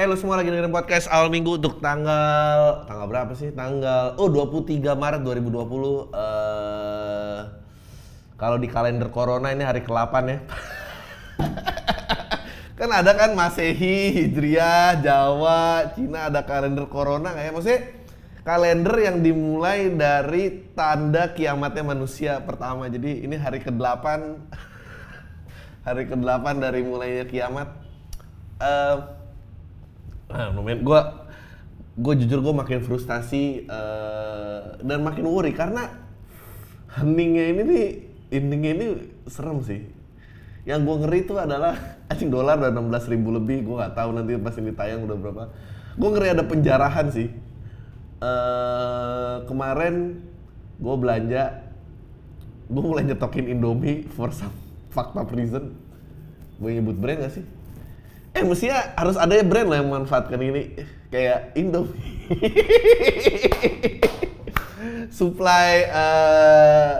Eh lu semua lagi dengerin podcast awal minggu untuk tanggal tanggal berapa sih? Tanggal oh 23 Maret 2020 eh kalau di kalender corona ini hari ke-8 ya. kan ada kan Masehi, Hijriah, Jawa, Cina ada kalender corona kayak maksudnya kalender yang dimulai dari tanda kiamatnya manusia pertama. Jadi ini hari ke-8 hari ke-8 dari mulainya kiamat. Nah, momen gue gue jujur gue makin frustasi eh, dan makin worry karena heningnya ini nih endingnya ini serem sih. Yang gue ngeri itu adalah anjing dolar udah 16 ribu lebih, gue nggak tahu nanti pas ini tayang udah berapa. Gue ngeri ada penjarahan sih. eh kemarin gue belanja, gue mulai nyetokin Indomie for some fucked up reason. Gue nyebut brand gak sih? Eh mestinya harus ada brand lah yang memanfaatkan ini kayak Indomie. supply eh,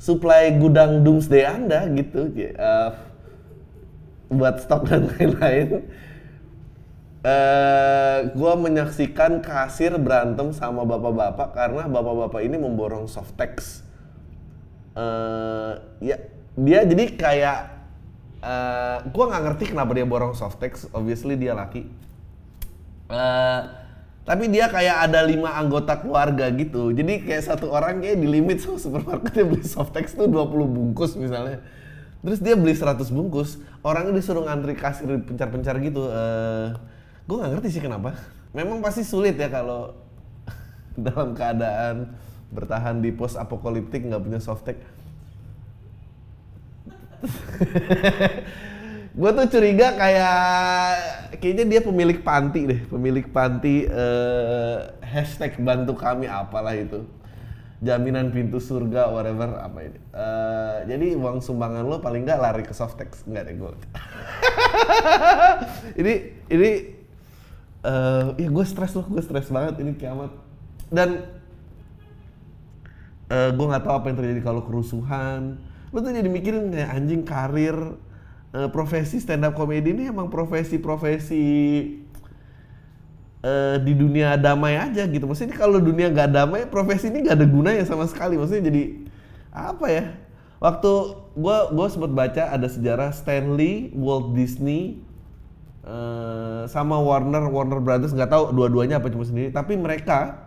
supply gudang doomsday Anda gitu eh, buat stok dan lain-lain. Eh, gua menyaksikan kasir berantem sama bapak-bapak karena bapak-bapak ini memborong softex. Eh, ya dia jadi kayak eh gue nggak ngerti kenapa dia borong softex, obviously dia laki. Eh, tapi dia kayak ada lima anggota keluarga gitu, jadi kayak satu orang kayak di limit sama supermarket dia beli softex tuh 20 bungkus misalnya. Terus dia beli 100 bungkus, orangnya disuruh ngantri kasir pencar-pencar gitu. Eh, gue nggak ngerti sih kenapa. Memang pasti sulit ya kalau dalam keadaan bertahan di post apokaliptik nggak punya softex gue tuh curiga kayak kayaknya dia pemilik panti deh pemilik panti eh, hashtag bantu kami apalah itu. Jaminan pintu surga whatever apa ini. Eh, jadi uang sumbangan lo paling nggak lari ke softex. Nggak deh gue ini ini eh ya gue stres loh gue stres banget ini kiamat. Dan eh gue nggak tahu apa yang terjadi kalau kerusuhan lu tuh jadi mikirin kayak anjing karir eh, profesi stand up comedy ini emang profesi-profesi eh, di dunia damai aja gitu. Maksudnya kalau dunia nggak damai profesi ini nggak ada gunanya sama sekali. Maksudnya jadi apa ya? Waktu gue gue sempat baca ada sejarah Stanley Walt Disney eh, sama Warner Warner Brothers. Nggak tahu dua-duanya apa cuma sendiri. Tapi mereka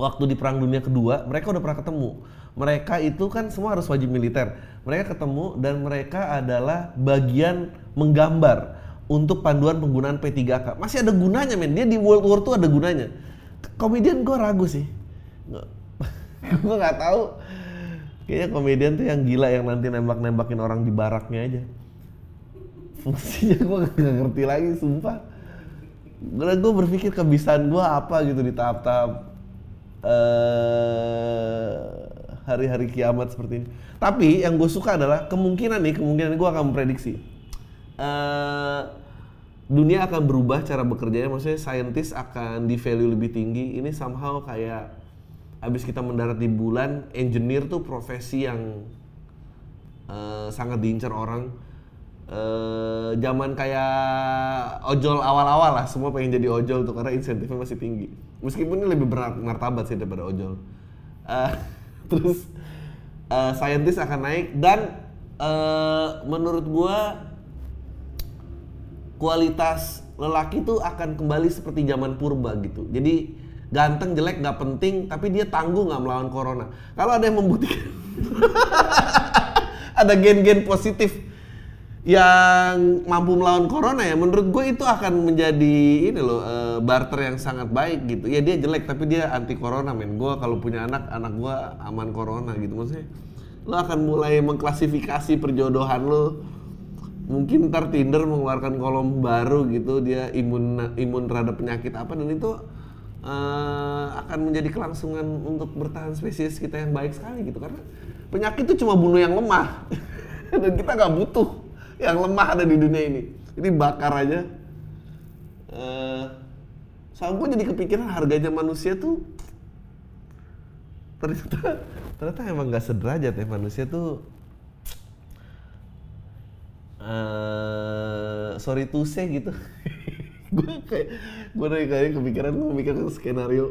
waktu di perang dunia kedua mereka udah pernah ketemu mereka itu kan semua harus wajib militer. Mereka ketemu dan mereka adalah bagian menggambar untuk panduan penggunaan P3K masih ada gunanya men. Dia di World War tuh ada gunanya. Komedian gue ragu sih. Gue nggak tahu. Kayaknya komedian tuh yang gila yang nanti nembak-nembakin orang di baraknya aja. Fungsinya gue gak ngerti lagi sumpah. Gue berpikir kebisaan gue apa gitu di tahap-tahap eh, hari-hari kiamat seperti ini. Tapi yang gue suka adalah kemungkinan nih, kemungkinan gue akan memprediksi eh, dunia akan berubah cara bekerjanya. Maksudnya scientist akan di value lebih tinggi. Ini somehow kayak abis kita mendarat di bulan, engineer tuh profesi yang eh, sangat diincar orang. Eh, zaman kayak ojol awal-awal lah, semua pengen jadi ojol tuh karena insentifnya masih tinggi. Meskipun ini lebih bermartabat sih daripada ojol. Eh, terus eh, scientist akan naik dan eh, menurut gua kualitas lelaki tuh akan kembali seperti zaman purba gitu. Jadi ganteng jelek nggak penting, tapi dia tangguh nggak melawan corona. Kalau ada yang membuktikan, ada gen-gen positif yang mampu melawan corona ya, menurut gue itu akan menjadi ini loh eh, barter yang sangat baik gitu. Ya dia jelek tapi dia anti corona men. Gue kalau punya anak, anak gue aman corona gitu maksudnya. Lo akan mulai mengklasifikasi perjodohan lo mungkin ntar Tinder mengeluarkan kolom baru gitu dia imun imun terhadap penyakit apa dan itu eh, akan menjadi kelangsungan untuk bertahan spesies kita yang baik sekali gitu karena penyakit itu cuma bunuh yang lemah dan kita nggak butuh yang lemah ada di dunia ini. Ini bakar aja. Eh soalnya gue jadi kepikiran harganya manusia tuh ternyata ternyata emang nggak sederajat ya manusia tuh. Eh sorry to say gitu. Gue kayak gue dari kayak kepikiran gue mikir skenario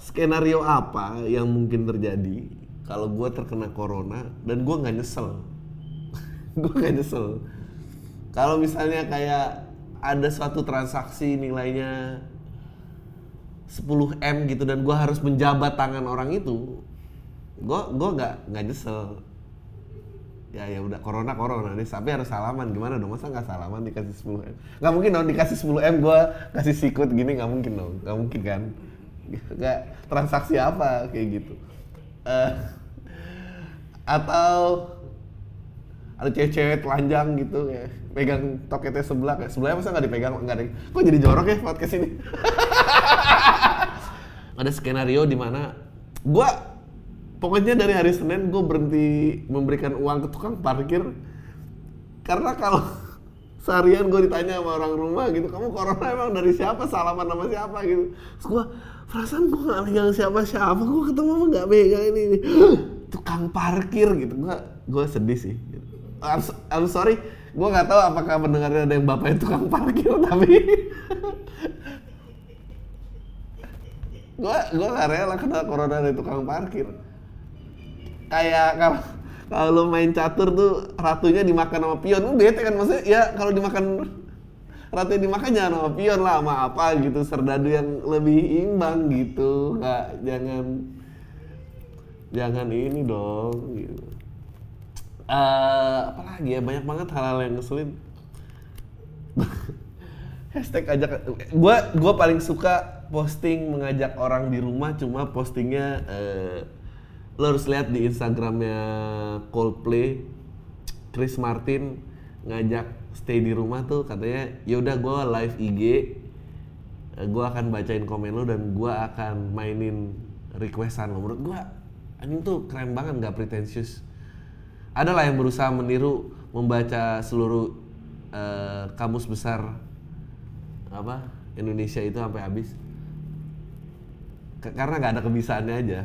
skenario apa yang mungkin terjadi kalau gue terkena corona dan gue nggak nyesel gue nggak nyesel. Kalau misalnya kayak ada suatu transaksi nilainya 10 m gitu dan gue harus menjabat tangan orang itu gue gue nggak nggak nyesel. Ya ya udah corona corona nih. Tapi harus salaman. Gimana dong? Masa nggak salaman dikasih 10 m? Nggak mungkin dong dikasih 10 m gue kasih sikut gini. Nggak mungkin dong. Nggak mungkin kan? Nggak transaksi apa? Kayak gitu. Uh, atau ada cewek-cewek telanjang gitu ya. Pegang toketnya sebelah kayak sebelahnya masa nggak dipegang nggak ada kok jadi jorok ya podcast ini? Ada skenario di mana gue pokoknya dari hari Senin gue berhenti memberikan uang ke tukang parkir karena kalau seharian gue ditanya sama orang rumah gitu kamu corona emang dari siapa? Salaman sama siapa? gitu. Terus gue perasaan gue gak pegang siapa siapa gue ketemu apa nggak pegang ini, ini. Tukang parkir gitu. Gue gue sedih sih gitu. I'm, sorry. Gue nggak tahu apakah mendengarnya ada yang bapaknya tukang parkir tapi gue gue gak rela kena corona dari tukang parkir. Kayak kalau main catur tuh ratunya dimakan sama pion. Lu bete kan? Maksudnya ya kalau dimakan ratunya dimakan jangan sama pion lah sama apa gitu. Serdadu yang lebih imbang gitu. Nggak jangan jangan ini dong gitu uh, apalagi ya banyak banget hal-hal yang ngeselin. Hashtag ajak gue gue paling suka posting mengajak orang di rumah cuma postingnya uh, lo harus lihat di Instagramnya Coldplay. Chris Martin ngajak stay di rumah tuh katanya yaudah gue live IG eh, gue akan bacain komen lo dan gue akan mainin requestan lo. Menurut gue ini tuh keren banget nggak pretensius ada lah yang berusaha meniru membaca seluruh uh, kamus besar apa Indonesia itu sampai habis karena nggak ada kebisaannya aja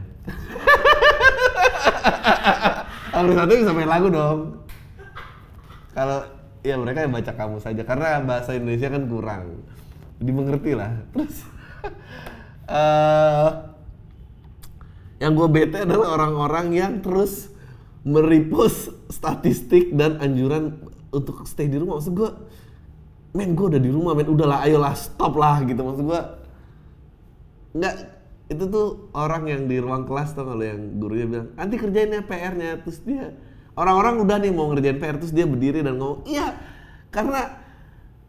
Kalau satu bisa lagu dong. Kalau ya mereka yang baca kamu saja karena bahasa Indonesia kan kurang. Dimengerti lah. Terus uh, yang gue bete adalah orang-orang yang terus meripus statistik dan anjuran untuk stay di rumah. Maksud gue, men gue udah di rumah, men. Udahlah, ayolah stop lah gitu. Maksud gue, nggak itu tuh orang yang di ruang kelas tuh kalau yang gurunya bilang nanti kerjainnya PR-nya terus dia orang-orang udah nih mau ngerjain PR terus dia berdiri dan ngomong iya karena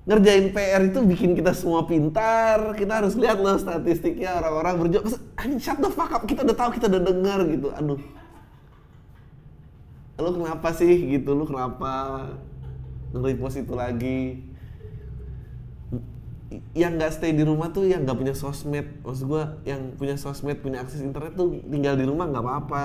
ngerjain PR itu bikin kita semua pintar kita harus lihat loh statistiknya orang-orang berjuang. Anjing shut the fuck up kita udah tahu kita udah dengar gitu. Aduh lu kenapa sih? Gitu lu kenapa? Nge-repost itu lagi. Yang nggak stay di rumah tuh yang nggak punya sosmed. Maksud gue yang punya sosmed punya akses internet tuh tinggal di rumah nggak apa-apa.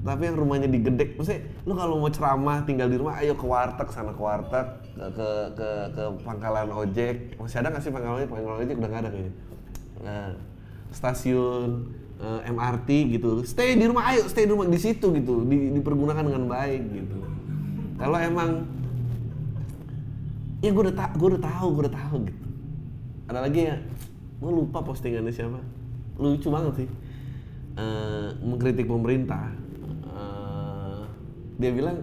Tapi yang rumahnya digedek maksudnya lu kalau mau ceramah tinggal di rumah ayo ke warteg sana ke warteg ke ke ke, ke pangkalan ojek. Masih ada nggak sih pangkalan ojek? Pangkalan ojek udah nggak ada kayaknya. Nah, stasiun uh, eh, MRT gitu. Stay di rumah ayo stay di rumah di situ gitu. Di, dipergunakan dengan baik gitu. Kalau emang ya gue udah tak gue udah tahu gue udah tahu gitu. Ada lagi ya gue lupa postingannya siapa. Lucu banget sih. Uh, mengkritik pemerintah. Uh, dia bilang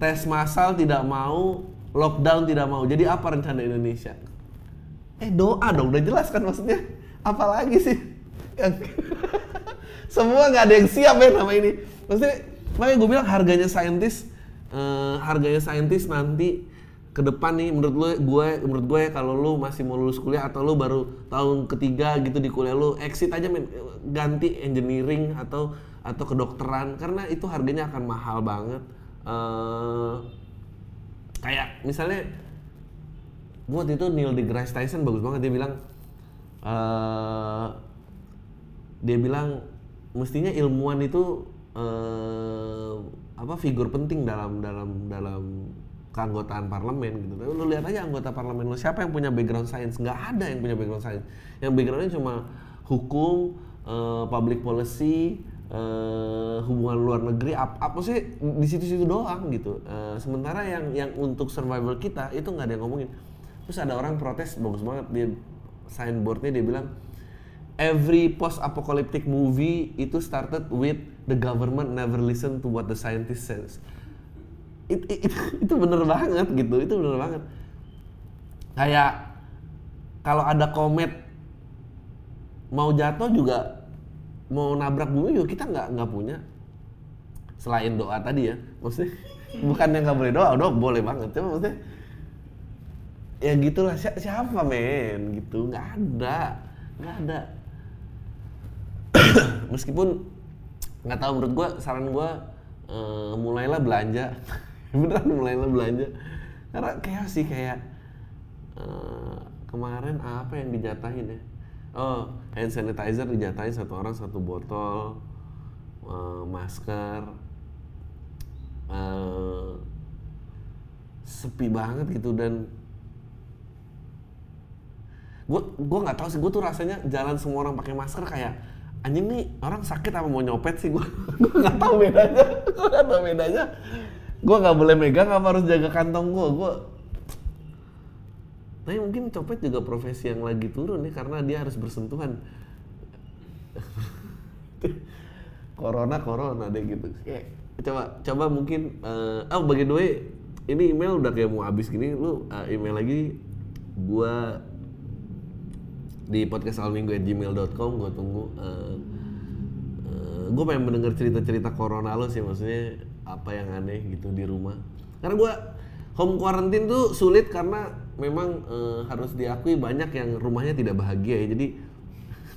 tes massal tidak mau lockdown tidak mau. Jadi apa rencana Indonesia? Eh doa dong udah jelas kan maksudnya? Apalagi sih semua nggak ada yang siap ya nama ini. Maksudnya makanya gue bilang harganya saintis uh, harganya saintis nanti ke depan nih menurut lu gue menurut gue ya kalau lu masih mau lulus kuliah atau lu baru tahun ketiga gitu di kuliah lu exit aja men. Ganti engineering atau atau kedokteran karena itu harganya akan mahal banget. Uh, kayak misalnya waktu itu Neil deGrasse Tyson bagus banget dia bilang uh, dia bilang mestinya ilmuwan itu uh, apa figur penting dalam dalam dalam keanggotaan parlemen gitu. Tapi lu lihat aja anggota parlemen lu siapa yang punya background science? Nggak ada yang punya background science. Yang backgroundnya cuma hukum, uh, public policy, uh, hubungan luar negeri, apa, apa sih di situ-situ doang gitu. Uh, sementara yang yang untuk survival kita itu nggak ada yang ngomongin. terus ada orang protes bagus banget dia signboardnya dia bilang every post apocalyptic movie itu started with the government never listen to what the scientist says. It, it, it, itu bener banget gitu itu bener banget. Kayak kalau ada komet mau jatuh juga mau nabrak bumi juga kita nggak nggak punya. Selain doa tadi ya maksudnya bukan yang nggak boleh doa doa boleh banget cuma maksudnya ya gitulah si siapa men? Gitu nggak ada nggak ada meskipun nggak tahu menurut gua saran gua uh, mulailah belanja. Beneran mulailah belanja. Karena kayak sih kayak uh, kemarin apa yang dijatahin ya? Oh hand sanitizer dijatahin satu orang satu botol uh, masker. Uh, sepi banget gitu dan gue gue nggak tahu sih gue tuh rasanya jalan semua orang pakai masker kayak anjing nih orang sakit apa mau nyopet sih? Gue gue nggak tahu bedanya. Gue nggak tahu bedanya. Gue nggak boleh megang apa harus jaga kantong gue gue tapi mungkin copet juga profesi yang lagi turun nih karena dia harus bersentuhan. Corona corona deh gitu. Kayak coba coba mungkin uh, oh bagi doi ini email udah kayak mau habis gini. Lu uh, email lagi gua di podcast alminggu@gmail.com gue tunggu uh, uh, gue pengen mendengar cerita-cerita corona lo sih maksudnya apa yang aneh gitu di rumah. Karena gue home quarantine tuh sulit karena memang uh, harus diakui banyak yang rumahnya tidak bahagia ya. Jadi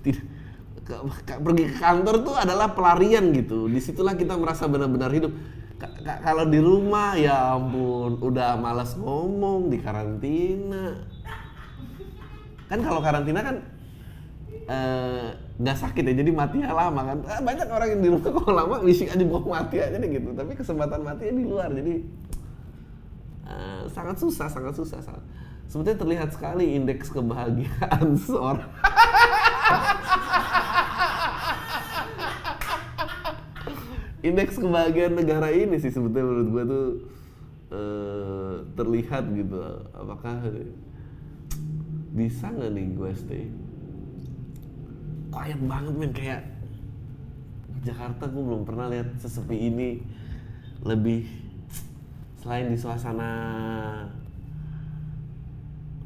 tidak pergi ke kantor tuh adalah pelarian gitu. Di situlah kita merasa benar-benar hidup. Kalau di rumah ya ampun udah malas ngomong di karantina kan kalau karantina kan nggak uh, sakit ya jadi matinya lama kan. Eh, banyak orang yang di rumah kalau lama bisik aja mau mati aja nih gitu. Tapi kesempatan matinya di luar jadi uh, sangat susah sangat susah sangat. Sebetulnya terlihat sekali indeks kebahagiaan seorang. Indeks kebahagiaan negara ini sih sebetulnya menurut gue tuh uh, terlihat gitu. Apakah bisa nggak nih gue stay? Quiet banget men. Kayak Jakarta gue belum pernah lihat sesepi ini. Lebih selain di suasana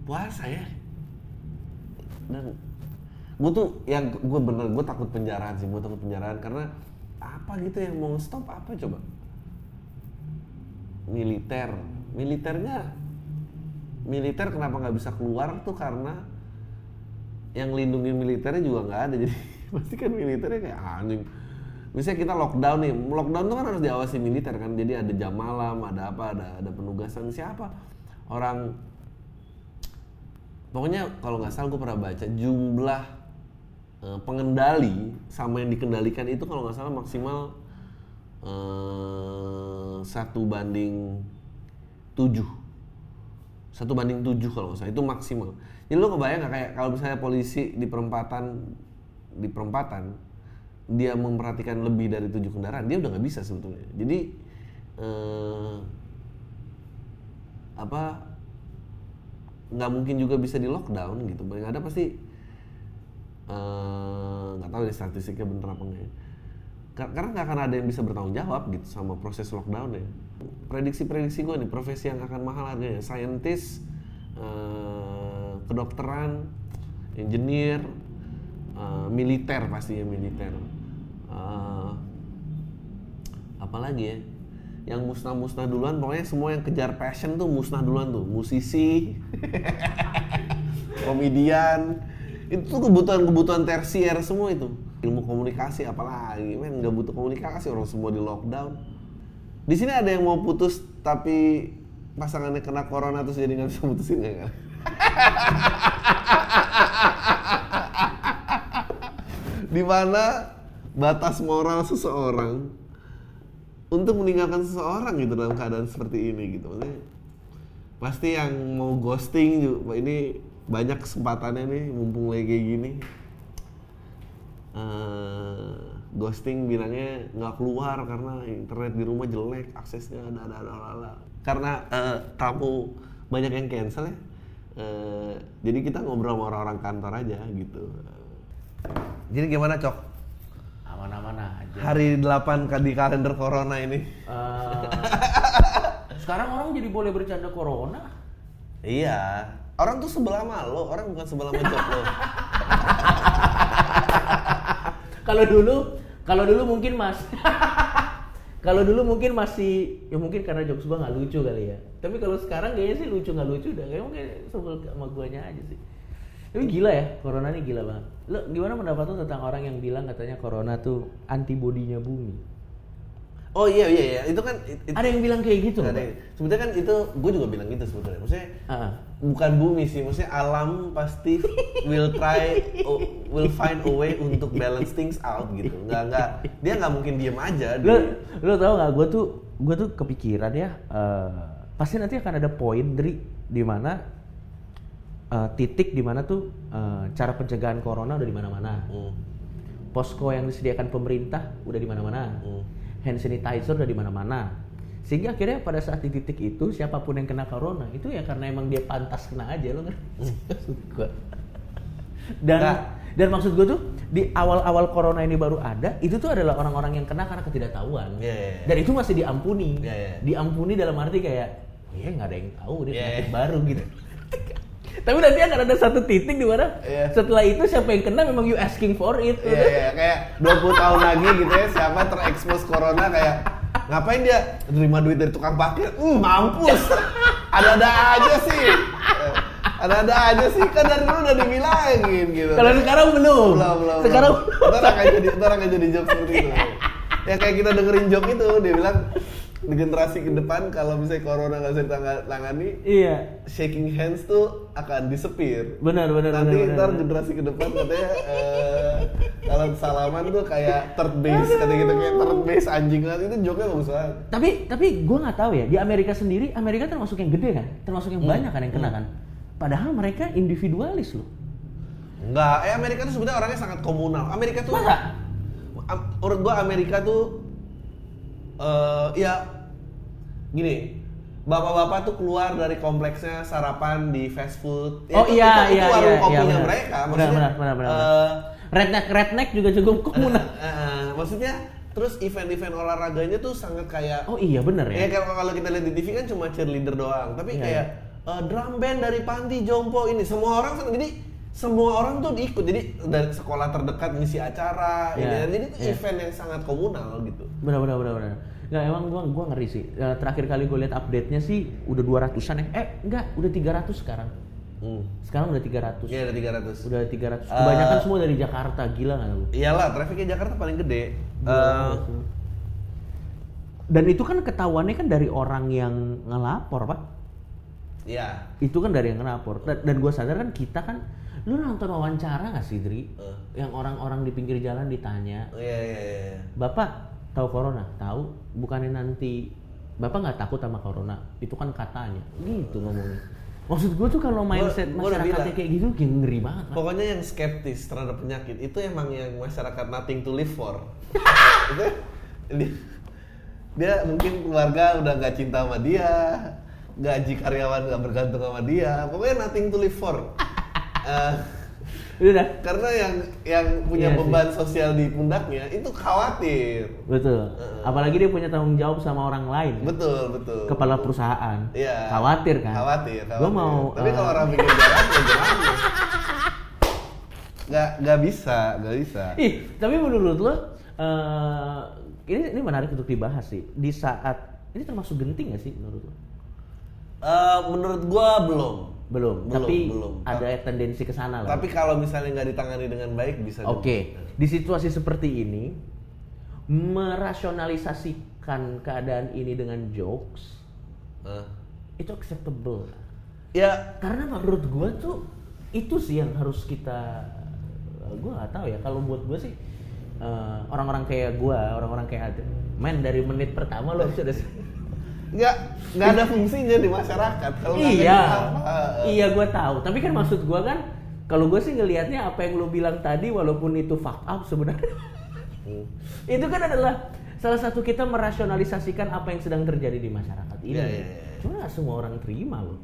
puasa ya. Dan gue tuh yang gue bener gue takut penjaraan sih. Gue takut penjaraan karena apa gitu yang mau stop apa coba? Militer. Militernya militer kenapa nggak bisa keluar tuh karena yang lindungi militernya juga nggak ada. Jadi pasti kan militernya kayak anjing. Misalnya kita lockdown nih lockdown tuh kan harus diawasi militer kan. Jadi ada jam malam ada apa ada ada penugasan. Siapa? Orang pokoknya kalau nggak salah gue pernah baca jumlah uh, pengendali sama yang dikendalikan itu kalau nggak salah maksimal satu uh, banding tujuh satu banding tujuh kalau nggak salah. Itu maksimal. Jadi lo kebayang nggak kayak kalau misalnya polisi di perempatan di perempatan dia memperhatikan lebih dari tujuh kendaraan dia udah nggak bisa sebetulnya. Jadi eh, apa nggak mungkin juga bisa di lockdown gitu. Yang ada pasti nggak uh, tahu deh statistiknya bener apa enggak ya. karena nggak akan ada yang bisa bertanggung jawab gitu sama proses lockdown ya prediksi-prediksi gue nih profesi yang akan mahal harganya. Saintis uh, kedokteran engineer uh, militer pastinya militer. Uh, apalagi ya? Yang musnah-musnah duluan pokoknya semua yang kejar passion tuh musnah duluan tuh. Musisi komedian itu tuh kebutuhan-kebutuhan tersier semua itu. Ilmu komunikasi apalagi men nggak butuh komunikasi orang semua di lockdown di sini ada yang mau putus tapi pasangannya kena corona terus jadi nggak bisa putusin ya kan? Di mana batas moral seseorang untuk meninggalkan seseorang gitu dalam keadaan seperti ini gitu. Maksudnya pasti yang mau ghosting juga ini banyak kesempatannya nih mumpung lagi kayak gini. Uh, ghosting bilangnya nggak keluar karena internet di rumah jelek aksesnya ada ada ada, ada. karena uh, tamu banyak yang cancel ya Eh, jadi kita ngobrol sama orang-orang kantor aja gitu. Jadi gimana cok? Aman-aman aja. Hari 8 di kalender corona ini. Eh, sekarang orang jadi boleh bercanda corona. Iya. Orang tuh sebelah sama lo, orang bukan sebelah sama cok lo. Kalau dulu, kalau dulu mungkin mas, kalau dulu mungkin masih, ya mungkin karena jokes gua nggak lucu kali ya. Tapi kalau sekarang kayaknya sih lucu nggak lucu dah. Kayak mungkin sebel sama guanya aja sih. Tapi gila ya, corona ini gila banget. Lo gimana pendapat lo tentang orang yang bilang katanya corona tuh antibodinya bumi? Oh iya iya iya, itu kan it- it- Ada yang bilang kayak gitu ada loh. sebetulnya kan itu gue juga bilang gitu sebetulnya. Maksudnya Ah. bukan bumi sih, maksudnya alam pasti will try oh, will find a way untuk balance things out gitu. Nggak nggak dia nggak mungkin diem aja. Lo, Dia- lo tau gak? Gue tuh, gue tuh kepikiran ya. eh, pasti nanti akan ada poin dari di mana eh, titik di mana tuh eh, cara pencegahan corona udah di mana-mana. Hmm, Posko yang disediakan pemerintah udah di mana-mana. hmm. Hand sanitizer udah di mana-mana. Sehingga akhirnya pada saat di titik itu siapa pun yang kena corona itu ya karena emang dia pantas kena aja lo maksud gua. Dan Nah. dan maksud gue tuh di awal-awal corona ini baru ada itu tuh adalah orang-orang yang kena karena ketidaktahuan. Iya, iya, iya. Dan itu masih diampuni. Iya, iya. Diampuni dalam arti kayak ya nggak ada yang tahu dia penyakit iya. baru gitu. Tapi nanti akan ada satu titik di mana Iya. setelah itu siapa yang kena memang you asking for it. Iya iya kayak 20 tahun lagi gitu ya siapa terekspos corona kayak ngapain dia terima duit dari tukang parkir? Hmm, mampus. Ada-ada aja sih. Ada-ada aja sih kan dari dulu udah dibilangin gitu. Kalau sekarang belum. belum belum. Sekarang belum. ntar akan jadi ntar akan jadi joke seperti itu. Ya kayak kita dengerin joke itu dia bilang di generasi ke depan kalau misalnya corona nggak bisa ditangani Iya. shaking hands tuh akan disepir. Benar benar Nanti benar. ntar benar. generasi ke depan katanya eh, kalau salaman tuh kayak third base kata gitu kayak third base anjing nanti itu joke bagus banget. Tapi tapi gue nggak tahu ya di Amerika sendiri Amerika termasuk yang gede kan, termasuk yang Hmm. banyak kan yang kena kan. Padahal mereka individualis loh. Enggak, eh Amerika tuh sebenarnya orangnya sangat komunal. Amerika tuh Masa? Menurut gua Amerika tuh eh ya gini. Bapak-bapak tuh keluar dari kompleksnya sarapan di fast food. Ya, oh itu- iya itu, iya itu warung iya, iya, kopinya benar. mereka. Benar Maksudnya, benar benar benar. eh, redneck redneck juga cukup komunal. Eh, eh, maksudnya terus event-event olahraganya tuh sangat kayak Oh iya benar ya ya. kalau kalau kita lihat di TV kan cuma cheerleader doang tapi Iya, kayak eh, drum band dari panti jompo ini semua orang jadi semua orang tuh diikut jadi dari sekolah terdekat ngisi acara ini Iya, jadi itu iya. event yang sangat komunal gitu Benar benar benar benar. Nggak emang gua gua ngeri sih. Eh, terakhir kali gue lihat update-nya sih udah 200-an ya. Eh enggak, udah 300 sekarang. hmm. Sekarang udah 300. Iya ada 300 Udah 300. Eh, Kebanyakan semua dari Jakarta, gila nggak lu? iyalah trafiknya Jakarta paling gede tuh. Dan itu kan ketahuannya kan dari orang yang ngelapor, Pak. Iya Itu kan dari yang ngelapor. Dan, dan gue sadar kan kita kan, lu nonton wawancara nggak sih, Dri? Eh. Yang orang-orang di pinggir jalan ditanya, iya iya iya Bapak tahu corona? Tahu? Bukannya nanti Bapak nggak takut sama corona? Itu kan katanya. Gitu ngomongnya. Maksud gue tuh kalau mindset gua masyarakatnya bilang. kayak gitu, kayak ngeri banget. Pak. Pokoknya yang skeptis terhadap penyakit itu emang yang masyarakat nothing to live for. itu dia, dia mungkin keluarga udah nggak cinta sama dia, gaji karyawan nggak bergantung sama dia. Pokoknya nothing to live for. Eh, Udah dah. karena yang yang punya Iya sih. beban sosial di pundaknya itu khawatir. Betul. Heeh. Apalagi dia punya tanggung jawab sama orang lain. kan? Betul betul. Kepala perusahaan. Iya. Khawatir kan? Khawatir. Gue khawatir. mau. Tapi eh, kalau orang bikin jalan ya gimana? Gak, gak bisa, gak bisa. Ih, tapi menurut lo, eh ini ini menarik untuk dibahas sih. Di saat ini termasuk genting gak sih menurut lo? Eh, menurut gua belum. Belum. Belum, tapi belum. ada tendensi ke sana lah. Tapi kalau misalnya nggak ditangani dengan baik bisa. Oke, di situasi seperti ini, merasionalisasikan keadaan ini dengan jokes Eh, itu acceptable. ya, Karena menurut gua tuh itu sih yang harus kita gua nggak tahu ya kalau buat gua sih eh, orang-orang kayak gua, orang-orang kayak Adri, men dari menit pertama lo sudah nggak nggak ada fungsinya di masyarakat. Kalau nggak iya, apa? iya gua tahu. Tapi kan maksud gua kan kalau gua sih ngelihatnya apa yang lo bilang tadi walaupun itu fuck up sebenarnya Hmm. itu kan adalah salah satu kita merasionalisasikan apa yang sedang terjadi di masyarakat ini. Iya, iya, iya. Cuma semua orang terima loh.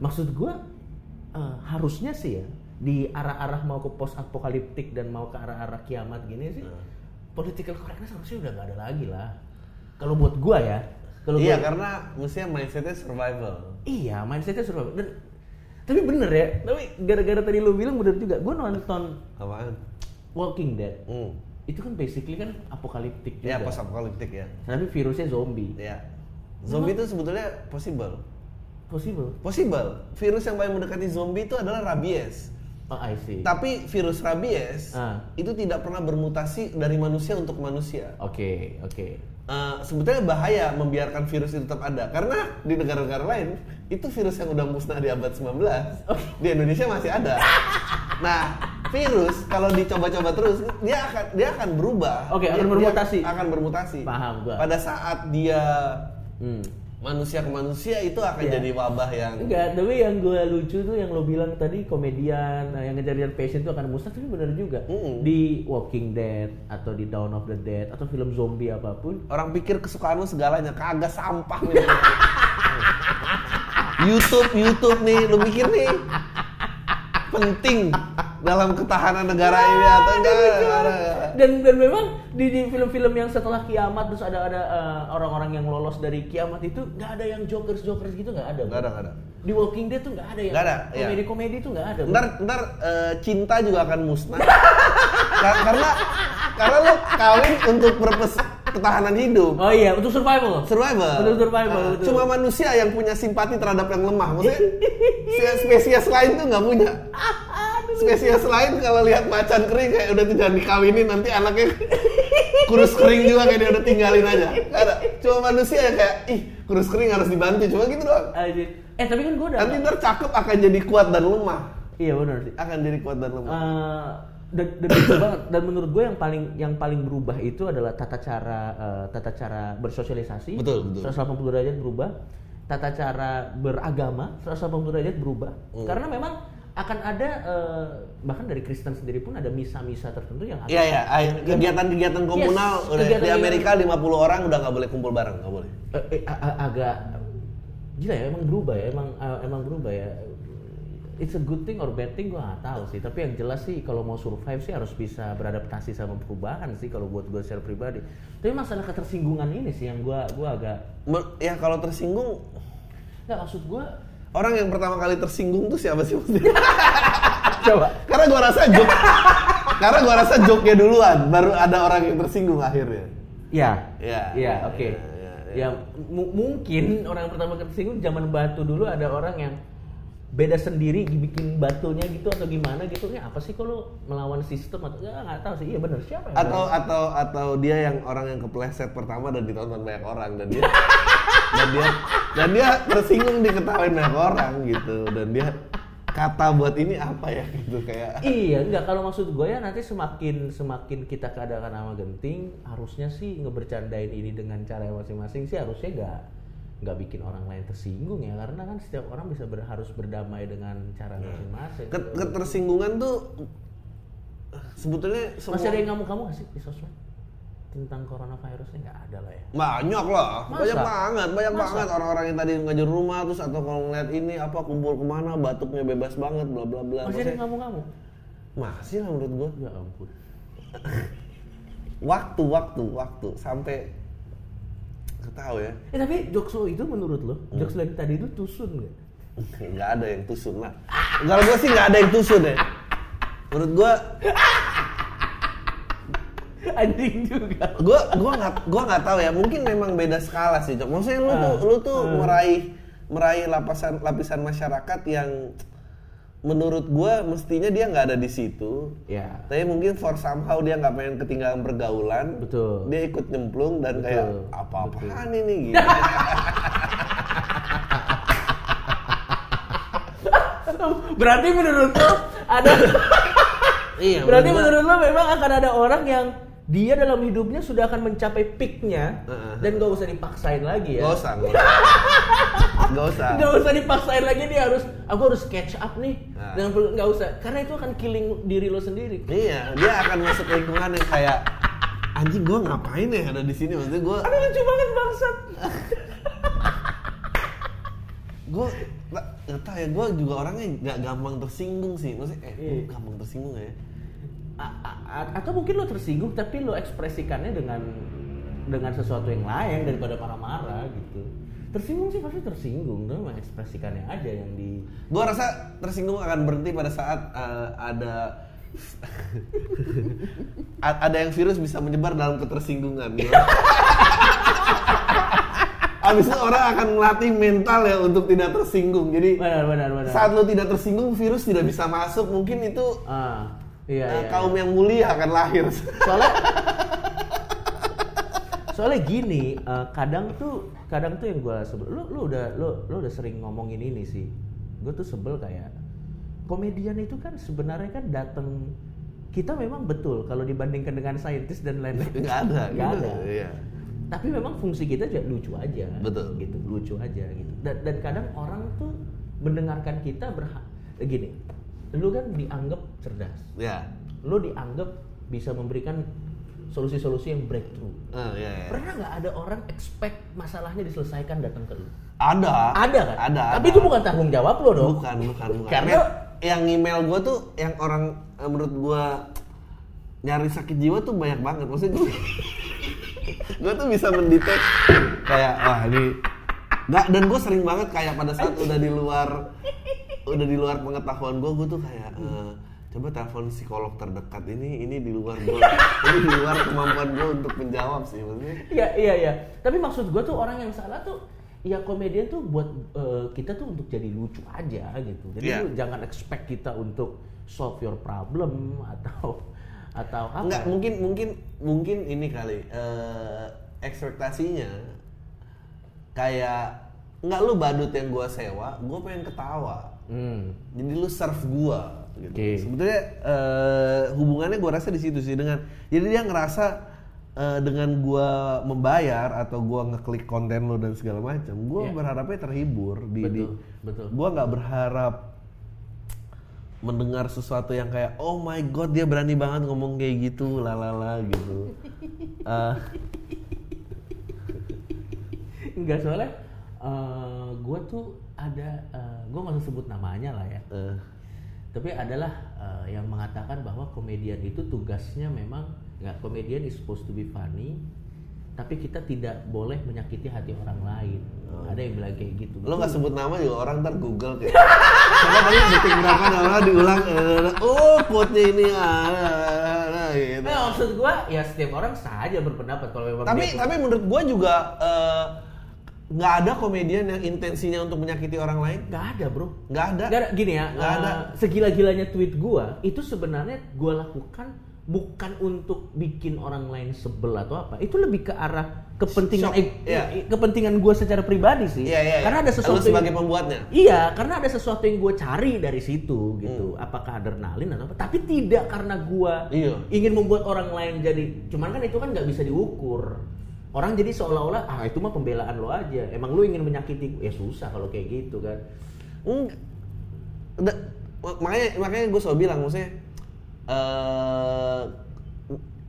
Maksud gua eh, harusnya sih ya di arah-arah mau ke post apokaliptik dan mau ke arah-arah kiamat gini sih Hmm. political correctness harusnya udah nggak ada lagi lah kalau buat gua ya kalau Iya gua- karena mestinya mindsetnya survival. iya mindsetnya survival dan tapi bener ya tapi gara-gara tadi lu bilang bener juga gua nonton Apaan? Walking Dead Hmm. itu kan basically kan apokaliptik juga Ya post apokaliptik ya. tapi virusnya zombie Ya. Zombie itu sebetulnya possible. possible Possible. Virus yang paling mendekati zombie itu adalah rabies. Oh I see Tapi virus rabies Ah. itu tidak pernah bermutasi dari manusia untuk manusia. oke oke Eh, sebetulnya bahaya membiarkan virus itu tetap ada karena di negara-negara lain itu virus yang udah musnah di abad 19 di Indonesia masih ada. Nah, virus kalau dicoba-coba terus dia akan dia akan berubah. Oke, akan Dia- dia bermutasi. akan bermutasi. Paham gua. Pada saat dia hmm. Manusia ke manusia itu akan Iya. jadi wabah yang Enggak, tapi yang gue lucu tuh yang lo bilang tadi komedian nah, yang ngejar-ngejar passion tuh akan musnah tapi bener juga Mm-mm. di Walking Dead atau di Dawn of the Dead atau film zombie apa pun orang pikir kesukaan lu segalanya kagak sampah. YouTube YouTube nih lu pikir nih penting dalam ketahanan negara ini atau enggak? dan dan memang di, di film-film yang setelah kiamat terus ada ada eh, orang-orang yang lolos dari kiamat itu nggak ada yang jokers jokers gitu nggak ada Nggak ada, nggak ada. di Walking Dead tuh nggak ada yang ada, iya. komedi komedi tuh nggak ada Ntar ntar eh, cinta juga akan musnah. Ka- karena karena lu kawin untuk purpose ketahanan hidup. oh iya untuk survival Survival. Betul, survival, Nah, betul. Cuma manusia yang punya simpati terhadap yang lemah. Maksudnya spesies- lain tuh nggak punya. Spesies lain kalau lihat macan kering kayak udah jangan dikawinin nanti anaknya kurus kering juga kayak dia udah tinggalin aja. Ada. Cuma manusia yang kayak ih kurus kering harus dibantu. Cuma gitu doang. Eh tapi kan gue udah Nanti ntar cakep akan jadi kuat dan lemah. iya benar sih Akan jadi kuat dan lemah. Eh, dan, dan betul banget. Dan menurut gue yang paling yang paling berubah itu adalah tata cara eh, tata cara bersosialisasi. Betul, betul. 180 derajat berubah. Tata cara beragama 180 derajat berubah. Hmm. karena memang akan ada eh, bahkan dari Kristen sendiri pun ada misa-misa tertentu yang Iya ya, yang- kegiatan-kegiatan komunal. Yes, udah kegiatan di yang- Amerika 50 orang udah nggak boleh kumpul bareng, nggak boleh. eh, eh, a- agak gila ya emang berubah ya emang eh, emang berubah ya it's a good thing or bad thing gue nggak tahu sih tapi yang jelas sih kalau mau survive sih harus bisa beradaptasi sama perubahan sih kalau buat gue secara pribadi tapi masalah ketersinggungan ini sih yang gue gua agak Ya kalau tersinggung nggak maksud gue orang yang pertama kali tersinggung tuh siapa sih mesti? coba karena gua rasa joke karena gua rasa joke-nya duluan baru ada orang yang tersinggung akhirnya. ya Ya, ya oke ya, ya, ya. ya mu- mungkin orang yang pertama tersinggung zaman batu dulu ada orang yang beda sendiri bikin batunya gitu atau gimana gitu ya apa sih kalau melawan sistem atau ya, nggak tahu sih iya benar siapa yang Atau atau atau dia yang orang yang kepleset pertama dan ditonton banyak orang dan dia dan dia dan dia tersinggung diketawain banyak orang gitu dan dia kata buat ini apa ya gitu kayak. Iya, enggak kalau maksud gue ya nanti semakin semakin kita keadaan nama genting, harusnya sih ngebercandain ini dengan cara masing-masing sih harusnya enggak nggak bikin orang lain tersinggung ya karena kan setiap orang bisa ber- harus berdamai dengan cara masing-masing. Ket- ketersinggungan tuh sebetulnya semua Masih ada yang nggak sih di sosmed tentang coronavirusnya nggak ada lah ya. banyak lah Masa? banyak banget banyak Masa? banget orang-orang yang tadi di rumah terus atau kalau ngeliat ini apa kumpul ke mana batuknya bebas banget bla bla bla Masih ada yang ngamuk-ngamuk? masih lah menurut gua Ya ampun. waktu waktu waktu sampai nggak tahu ya. Eh tapi jokes lo itu menurut lo, jokes lo yang tadi itu tusun nggak? nggak ada yang tusun lah. Kalau gua sih nggak ada yang tusun ya. Menurut gua Anjing juga. gua gua nggak gua nggak tahu ya. Mungkin memang beda skala sih Cok. maksudnya lu tuh lu tuh meraih meraih lapisan lapisan masyarakat yang menurut gua mestinya dia nggak ada di situ Ya. tapi mungkin for somehow dia nggak pengen ketinggalan pergaulan Betul. dia ikut nyemplung dan Betul. kayak apa-apaan ini gitu Berarti menurut lo ada iya Berarti menurut lo memang akan ada orang yang dia dalam hidupnya sudah akan mencapai peaknya Heeh. dan gak usah dipaksain lagi ya. Gak usah, gak usah. Gak usah. Gak usah dipaksain lagi dia harus aku harus catch up nih. Nah. Dan nggak usah karena itu akan killing diri lo sendiri. Iya, dia akan masuk lingkungan yang kayak anjing gue ngapain ya ada di sini maksudnya gue Aduh lucu banget bangsat. gue nggak tahu ya gue juga orangnya nggak gampang tersinggung sih maksudnya eh Iya. gua gampang tersinggung ya atau mungkin lo tersinggung tapi lo ekspresikannya dengan dengan sesuatu yang lain daripada marah-marah gitu tersinggung sih pasti tersinggung tapi memang ekspresikannya aja yang di gue rasa tersinggung akan berhenti pada saat eh, ada ada yang virus bisa menyebar dalam ketersinggungan ya. Abis itu orang akan melatih mental ya untuk tidak tersinggung. Jadi benar benar benar saat lo tidak tersinggung, virus tidak bisa masuk. Mungkin itu ah iya, eh, iya, kaum iya. yang mulia akan lahir. soalnya soalnya gini eh, kadang tuh kadang tuh yang gue sebel lu lu udah lu lu udah sering ngomongin ini sih gue tuh sebel kayak komedian itu kan sebenarnya kan datang kita memang betul kalau dibandingkan dengan saintis dan lain-lain Nggak ada. nggak gitu. ada Iya. tapi memang fungsi kita juga lucu aja Betul. gitu lucu aja gitu dan, dan kadang orang tuh mendengarkan kita berhak gini lu kan dianggap cerdas Ya. lu dianggap bisa memberikan solusi-solusi yang breakthrough. Eh, iya, iya. Pernah nggak ada orang expect masalahnya diselesaikan datang ke lu? Ada. Ada kan? Ada. Tapi ada. itu bukan tanggung jawab lo dong. Bukan, bukan, bukan. Karena- Yang- yang email gue tuh, yang orang eh, menurut gue nyari sakit jiwa tuh banyak banget. Maksudnya gue, gue tuh bisa mendetek kayak wah ini nggak dan gue sering banget kayak pada saat udah di luar udah di luar pengetahuan gue, gue tuh kayak eh, coba telepon psikolog terdekat ini ini di luar gue ini di luar kemampuan gue untuk menjawab sih maksudnya Iya iya iya. Tapi maksud gue tuh orang yang salah tuh ya komedian tuh buat eh, kita tuh untuk jadi lucu aja gitu. Jadi Iya. lu jangan expect kita untuk solve your problem atau atau apa? Enggak, mungkin mungkin mungkin ini kali eh ekspektasinya kayak enggak lu badut yang gua sewa, gua pengen ketawa. Hmm. Jadi lu serve gua gitu. Oke. Sebetulnya eh, hubungannya gua rasa di situ sih dengan jadi dia ngerasa eh, dengan gua membayar atau gua ngeklik konten lo dan segala macam, gua Iya. berharapnya terhibur di, di Betul, betul. gua nggak berharap mendengar sesuatu yang kayak oh my god dia berani banget ngomong kayak gitu lalala gitu Eh, Enggak soalnya eh gue tuh ada gue nggak usah sebut namanya lah ya. eh, Tapi adalah eh, yang mengatakan bahwa komedian itu tugasnya memang nggak komedian is supposed to be funny, tapi kita tidak boleh menyakiti hati orang lain. Ada yang bilang kayak gitu. lo nggak sebut nama juga orang ntar google kayak coba tadi detik berapa nama diulang eh, oh quote-nya ini ah, ah, ah, gitu. Nah, maksud gue ya setiap orang sah aja berpendapat kalau memang tapi tapi menurut gua juga eh, nggak ada komedian yang intensinya untuk menyakiti orang lain nggak ada bro. nggak ada ada, gini ya, Nggak ada. eh, segila-gilanya tweet gua itu sebenarnya gua lakukan bukan untuk bikin orang lain sebel atau apa. Itu lebih ke arah kepentingan Shock, eh, eh, kepentingan gua secara pribadi sih. Iya, iya, iya. Karena ada Lu sesuatu sebagai yang- pembuatnya Iya, karena ada sesuatu yang gue cari dari situ gitu. Hmm. Apakah adrenalin atau apa? Tapi tidak karena gua Iya. ingin membuat orang lain jadi. Cuman kan itu kan nggak bisa diukur. Orang jadi seolah-olah ah itu mah pembelaan lo aja. Emang lu ingin menyakiti ya susah kalau kayak gitu kan. Enggak. Udah, makanya makanya gue selalu bilang maksudnya eh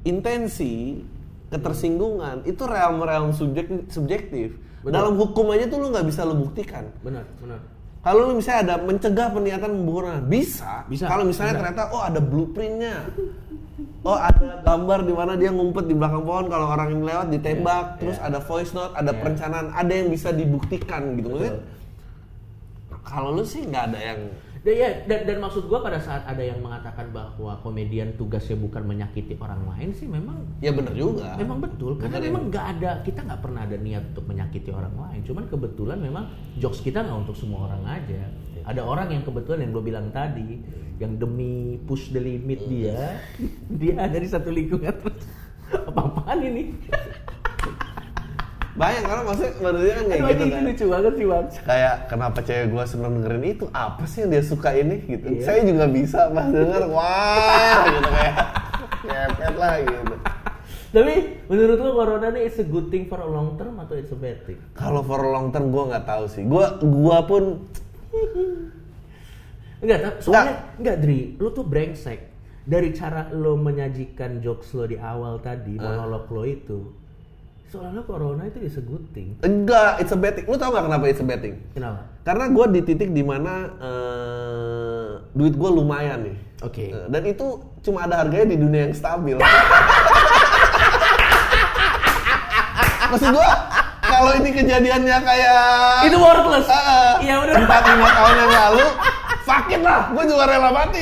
intensi ketersinggungan itu realm-realm subjek- subjektif. Betul. Dalam hukum aja tuh lu nggak bisa lu buktikan. Benar, benar. Kalau lu misalnya ada mencegah peniatan pembunuhan, bisa. Bisa, Kalau misalnya bisa. ternyata oh ada blueprintnya, oh ada gambar di mana dia ngumpet di belakang pohon kalau orang yang lewat ditembak, Iya, terus iya. ada voice note, ada Iya. perencanaan, ada yang bisa dibuktikan gitu. Maksudnya, kalau lu sih nggak ada yang Dan, ya, dan, dan maksud gua pada saat ada yang mengatakan bahwa komedian tugasnya bukan menyakiti orang lain sih memang ya bener juga. memang betul karena Bener ya. memang nggak ada kita nggak pernah ada niat untuk menyakiti orang lain cuman kebetulan memang jokes kita nggak untuk semua orang aja ada orang yang kebetulan yang gue bilang tadi yang demi push the limit dia dia ada di satu lingkungan terus apa apaan ini Banyak karena maksudnya manusia kan kayak Aduh, gitu kan. lucu banget sih bang Kayak kenapa cewek gua seneng dengerin itu? Apa sih yang dia suka ini gitu? Iya. Saya juga bisa pas denger, wah gitu kayak ngepet lah gitu. tapi menurut lo corona ini it's a good thing for a long term atau it's a bad thing Kalau for long term gua nggak tahu sih. Gua gua pun Enggak, soalnya enggak Dri, lu tuh brengsek. Dari cara lo menyajikan jokes lo di awal tadi, Ah. monolog lo itu, Soalnya corona itu is a good thing. Enggak, it's a bad thing. Lu tau gak kenapa it's a bad thing? Kenapa? Karena gue di titik di mana eh, duit gue lumayan nih. Oke. Eh, Dan itu cuma ada harganya di dunia yang stabil. Maksud gue, kalau ini kejadiannya kayak Itu worthless. Eh, Iya udah. empat lima tahun yang lalu, sakit lah, gue juga rela mati.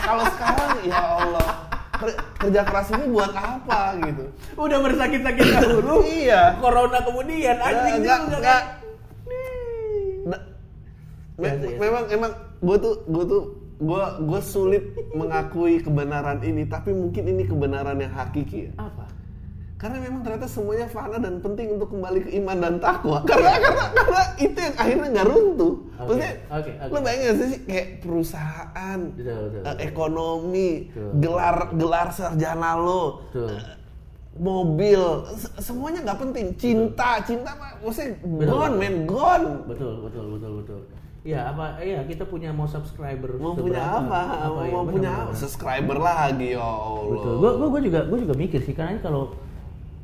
kalau sekarang, ya Allah, ker- kerja keras ini buat apa gitu? Udah bersakit-sakit dahulu. Iya. Corona kemudian anjing enggak, juga enggak. kan. Nah, me- Biasa, ya. memang emang gue tuh gue tuh gue gue sulit mengakui kebenaran ini tapi mungkin ini kebenaran yang hakiki ya. Apa? Karena memang ternyata semuanya fana dan penting untuk kembali ke iman dan takwa karena karena karena itu yang akhirnya nggak runtuh Oke, maksudnya oke, oke. lo bayangin sih kayak perusahaan Betul, betul, eh, betul. ekonomi Betul. gelar gelar sarjana lo Betul. eh, mobil se- semuanya nggak penting cinta cinta mah maksudnya Betul. gone man gone Betul, betul, betul, betul. Iya, apa? Iya, kita punya mau subscriber mau seberapa? punya apa, Apa ya? mau Benar, punya subscriber lagi ya Allah Betul. Gua, gua, gua juga, gua juga mikir sih karena kalau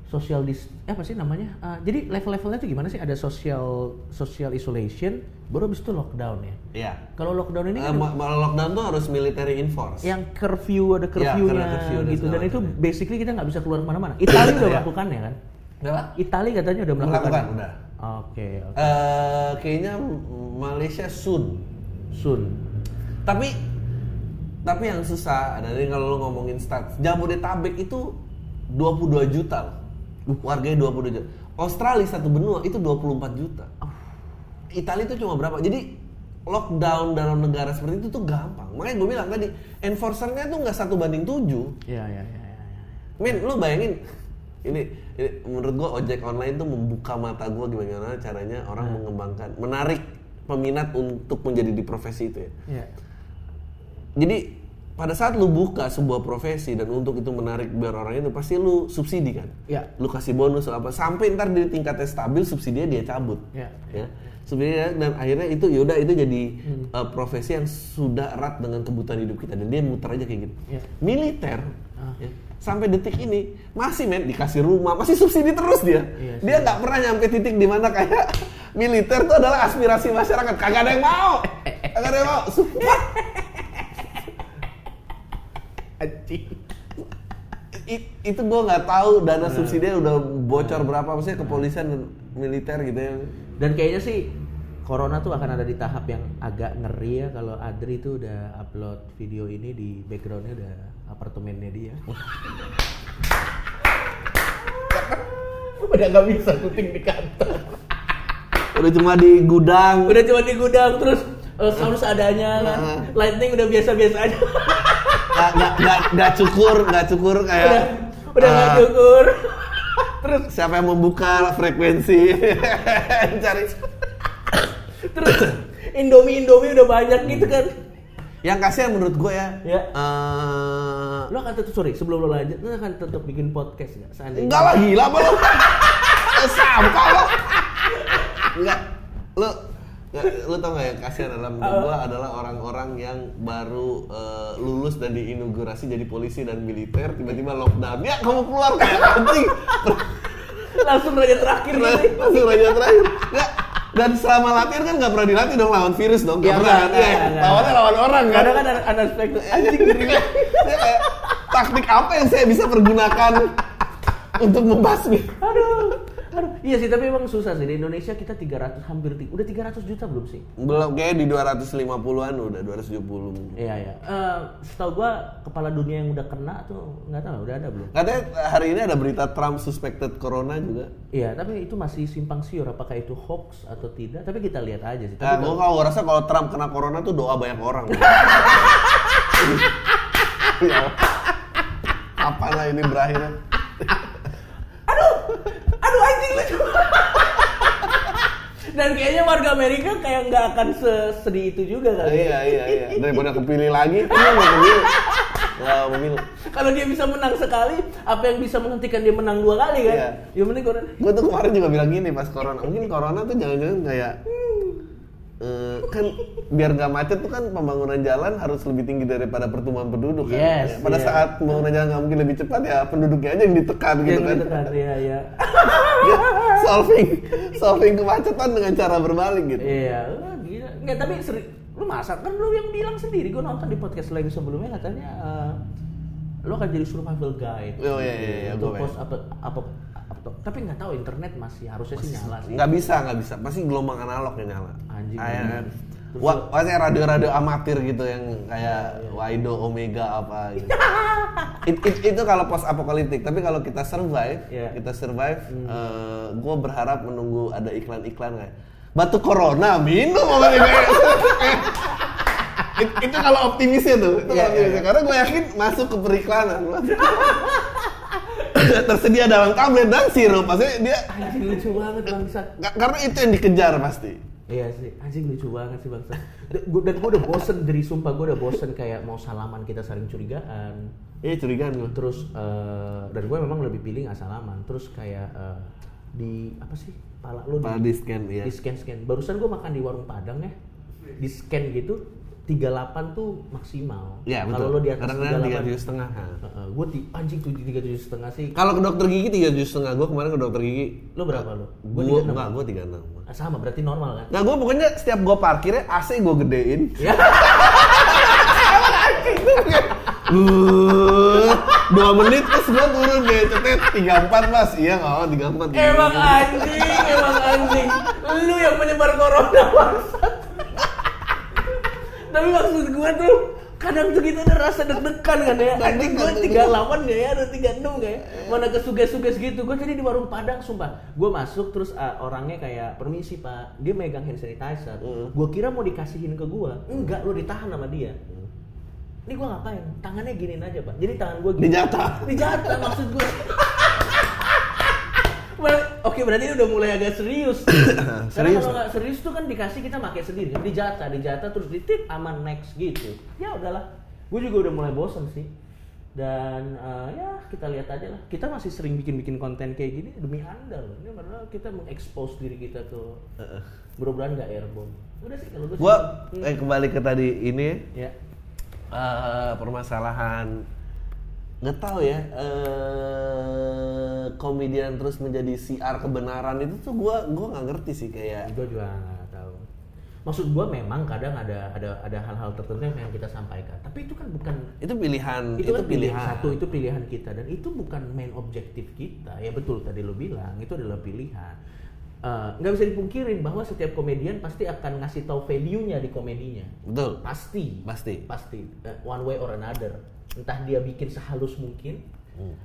social dis, eh, apa sih namanya? Ah, jadi level-levelnya itu gimana sih? Ada social social isolation, baru habis itu lockdown ya. Iya. Kalau lockdown ini Eh, kan ma- lockdown tuh harus military enforce yang curfew ada curfewnya karena curfew gitu dan itu macam. basically kita nggak bisa keluar ke mana-mana. Italia udah Iya. melakukannya kan? Udah. Italia katanya udah melakukan. Melakukan, udah. Oke, oke. Eh, kayaknya Malaysia soon. Sun. Tapi tapi yang susah ada nih kalau lo ngomongin stats. Jabodetabek itu 22 juta loh. Warganya 22 juta. Australia satu benua itu 24 juta. Italia itu cuma berapa? Jadi lockdown dalam negara seperti itu tuh gampang. Makanya gue bilang tadi enforcernya tuh nggak satu banding tujuh. Iya, iya, iya. iya, iya. Men, lu bayangin ini, ini menurut gua ojek online tuh membuka mata gua gimana caranya orang mengembangkan, menarik peminat untuk menjadi di profesi itu ya. Iya. Jadi pada saat lu buka sebuah profesi dan untuk itu menarik biar orang itu pasti lu subsidi kan. Iya. Lu kasih bonus atau apa sampai ntar di tingkatnya stabil subsidinya dia cabut. Iya. Ya. Subsidinya dan akhirnya itu yaudah itu jadi Hmm. uh, profesi yang sudah erat dengan kebutuhan hidup kita dan dia muter aja kayak gitu. Iya. Militer Ah. ya, sampai detik ini masih men dikasih rumah masih subsidi terus dia. Iya, dia nggak pernah nyampe titik di mana kayak militer itu adalah aspirasi masyarakat kagak ada yang mau. Kagak ada yang mau. Sumpah. Anjing. I- itu gue nggak tahu dana subsidinya udah bocor berapa maksudnya kepolisian dan militer gitu ya Dan kayaknya sih Corona tuh akan ada di tahap yang agak ngeri ya kalau Adri tuh udah upload video ini di backgroundnya udah apartemennya dia. udah nggak bisa syuting di kantor. udah cuma di gudang Udah cuma di gudang terus uh, sound seadanya kan. Nah. Lightning udah biasa-biasa aja. nggak nggak nggak cukur nggak cukur kayak udah udah nggak eh, cukur. terus siapa yang membuka frekuensi cari terus Indomie Indomie udah banyak gitu kan. yang kasihan menurut gue ya Ya. eh, Lo akan tetap sorry sebelum lo lanjut lo akan tetap bikin podcast nggak seandainya? enggak lah gila apa lu sampah lo enggak lu Nggak, lu tau gak yang kasihan dalam gua adalah orang-orang yang baru eh, lulus dan diinaugurasi jadi polisi dan militer tiba-tiba lockdown. Ya kamu keluar kayak anjing Langsung raja terakhir gitu. langsung raja terakhir. Nggak, dan selama latihan kan nggak pernah dilatih dong lawan virus dong Iya, nggak pernah. nggak, kan Iya, nggak. lawannya lawan orang kan. Kadang kan ada aspek anjing Dia kayak, taktik apa yang saya bisa pergunakan untuk membasmi? Aduh. Aduh. Iya sih, tapi emang susah sih di Indonesia kita 300 hampir udah 300 juta belum sih? belum kayak di 250-an udah 270 Iya, iya. Eh, setahu gua kepala dunia yang udah kena tuh nggak tahu udah ada belum? Katanya hari ini ada berita Trump suspected corona juga. Iya, tapi itu masih simpang siur apakah itu hoax atau tidak. Tapi kita lihat aja sih. Nah, Tapi gue kalau rasa kalau Trump kena corona tuh doa banyak orang. ya, kapan lah ini berakhirnya? aduh anjing lucu. Dan kayaknya warga Amerika kayak nggak akan sesedih itu juga kali. ya. iya iya iya. Daripada kepilih lagi, kan. Nggak. Kalau dia bisa menang sekali, apa yang bisa menghentikan dia menang dua kali kan? Iya. Ya mending corona. Gue tuh kemarin juga bilang gini pas corona. Mungkin corona tuh jangan-jangan kayak eh, kan biar nggak macet tuh kan pembangunan jalan harus lebih tinggi daripada pertumbuhan penduduk kan. Yes, Ya, Pada iya. saat pembangunan jalan nggak mungkin lebih cepat ya penduduknya aja yang ditekan gitu Yang kan. gitu kan, iya, iya. Dia solving solving kemacetan dengan cara berbalik gitu. Iya, wah, gila. Nggak, tapi seri, lu masa kan lu yang bilang sendiri, gue nonton di podcast lain sebelumnya katanya eh, lu akan jadi survival guide. Oh, iya, iya, iya, Untuk post apa, apa, apa, tapi nggak tahu internet masih harusnya sih nyala sih. Nggak bisa, nggak bisa. Pasti gelombang analog yang nyala. Anjing. Wah, maksudnya radio-radio amatir gitu yang kayak Waido, Omega apa gitu. It- it- itu kalau post apokaliptik, tapi kalau kita survive, Iya. kita survive, gue berharap menunggu ada iklan-iklan kayak batu corona minum nih kayak It- itu kalau optimisnya tuh, itu Iya, kalau optimisnya. karena gue yakin masuk ke periklanan. Tersedia dalam tablet dan sirup, maksudnya dia Anjing lucu banget bangsat. Ka- karena itu yang dikejar pasti. Iya sih, anjing lucu banget sih bangsa. Dan gue udah bosen dari sumpah gue udah bosen kayak mau salaman kita saling curigaan. Iya curigaan gue. Terus eh, dan gue memang lebih pilih nggak salaman. Terus kayak eh, di apa sih pala lu Pala di scan, iya. Di scan scan. Barusan gue makan di warung Padang ya. Di scan gitu 38 tuh maksimal. Iya betul. Kalau lo di atas tiga 38 tujuh setengah. gue di anjing tujuh tiga tujuh setengah sih. Kalau ke dokter gigi tiga tujuh setengah. Gue kemarin ke dokter gigi. Lo berapa lo? Gue Gue enggak, gue tiga enam. Ah, sama berarti normal kan? Nah gue pokoknya setiap gue parkirnya AC gue gedein. Ya. Dua menit terus gue turun deh cetet tiga empat mas. Iya nggak mau tiga empat. Emang anjing, emang anjing. Lu yang menyebar corona bangsat. Tapi maksud gua tuh kadang tuh kita ada rasa deg-degan kan ya. Anjing gua 38 gak ya, ada 36 gak ya. Mana kesuges-suges gitu. Gua tadi di warung Padang sumpah. Gua masuk terus uh, orangnya kayak permisi Pak. Dia megang hand sanitizer. Gua kira mau dikasihin ke gua. Enggak, lu ditahan sama dia. Ini gua ngapain? Tangannya giniin aja, Pak. Jadi tangan gua gini. Dijatah. Dijatah maksud gue. Well, Oke berarti udah mulai agak serius. Karena Serius, kalau nggak serius tuh kan dikasih kita pakai sendiri, kan dijatah, dijatah terus ditip aman next gitu. Ya udahlah, gue juga udah mulai bosen sih. Dan eh, ya kita lihat aja lah. Kita masih sering bikin-bikin konten kayak gini demi anda loh. Ini karena kita mengekspos diri kita ke mudah-mudahan nggak airborne. Udah sih kalau gue. Gue eh, kembali ke tadi ini ya. eh, permasalahan nggak tahu ya eh komedian terus menjadi siar kebenaran itu tuh gua gua nggak ngerti sih kayak gue juga nggak tahu. Maksud gue memang kadang ada ada ada hal-hal tertentu yang pengen kita sampaikan. Tapi itu kan bukan itu pilihan itu, kan pilihan. satu itu pilihan kita. Dan itu bukan main objektif kita. Ya betul tadi lo bilang itu adalah pilihan. Eh, nggak bisa dipungkirin bahwa setiap komedian pasti akan ngasih tahu value-nya di komedinya. Betul. Pasti. Pasti. pasti. Eh, one way or another entah dia bikin sehalus mungkin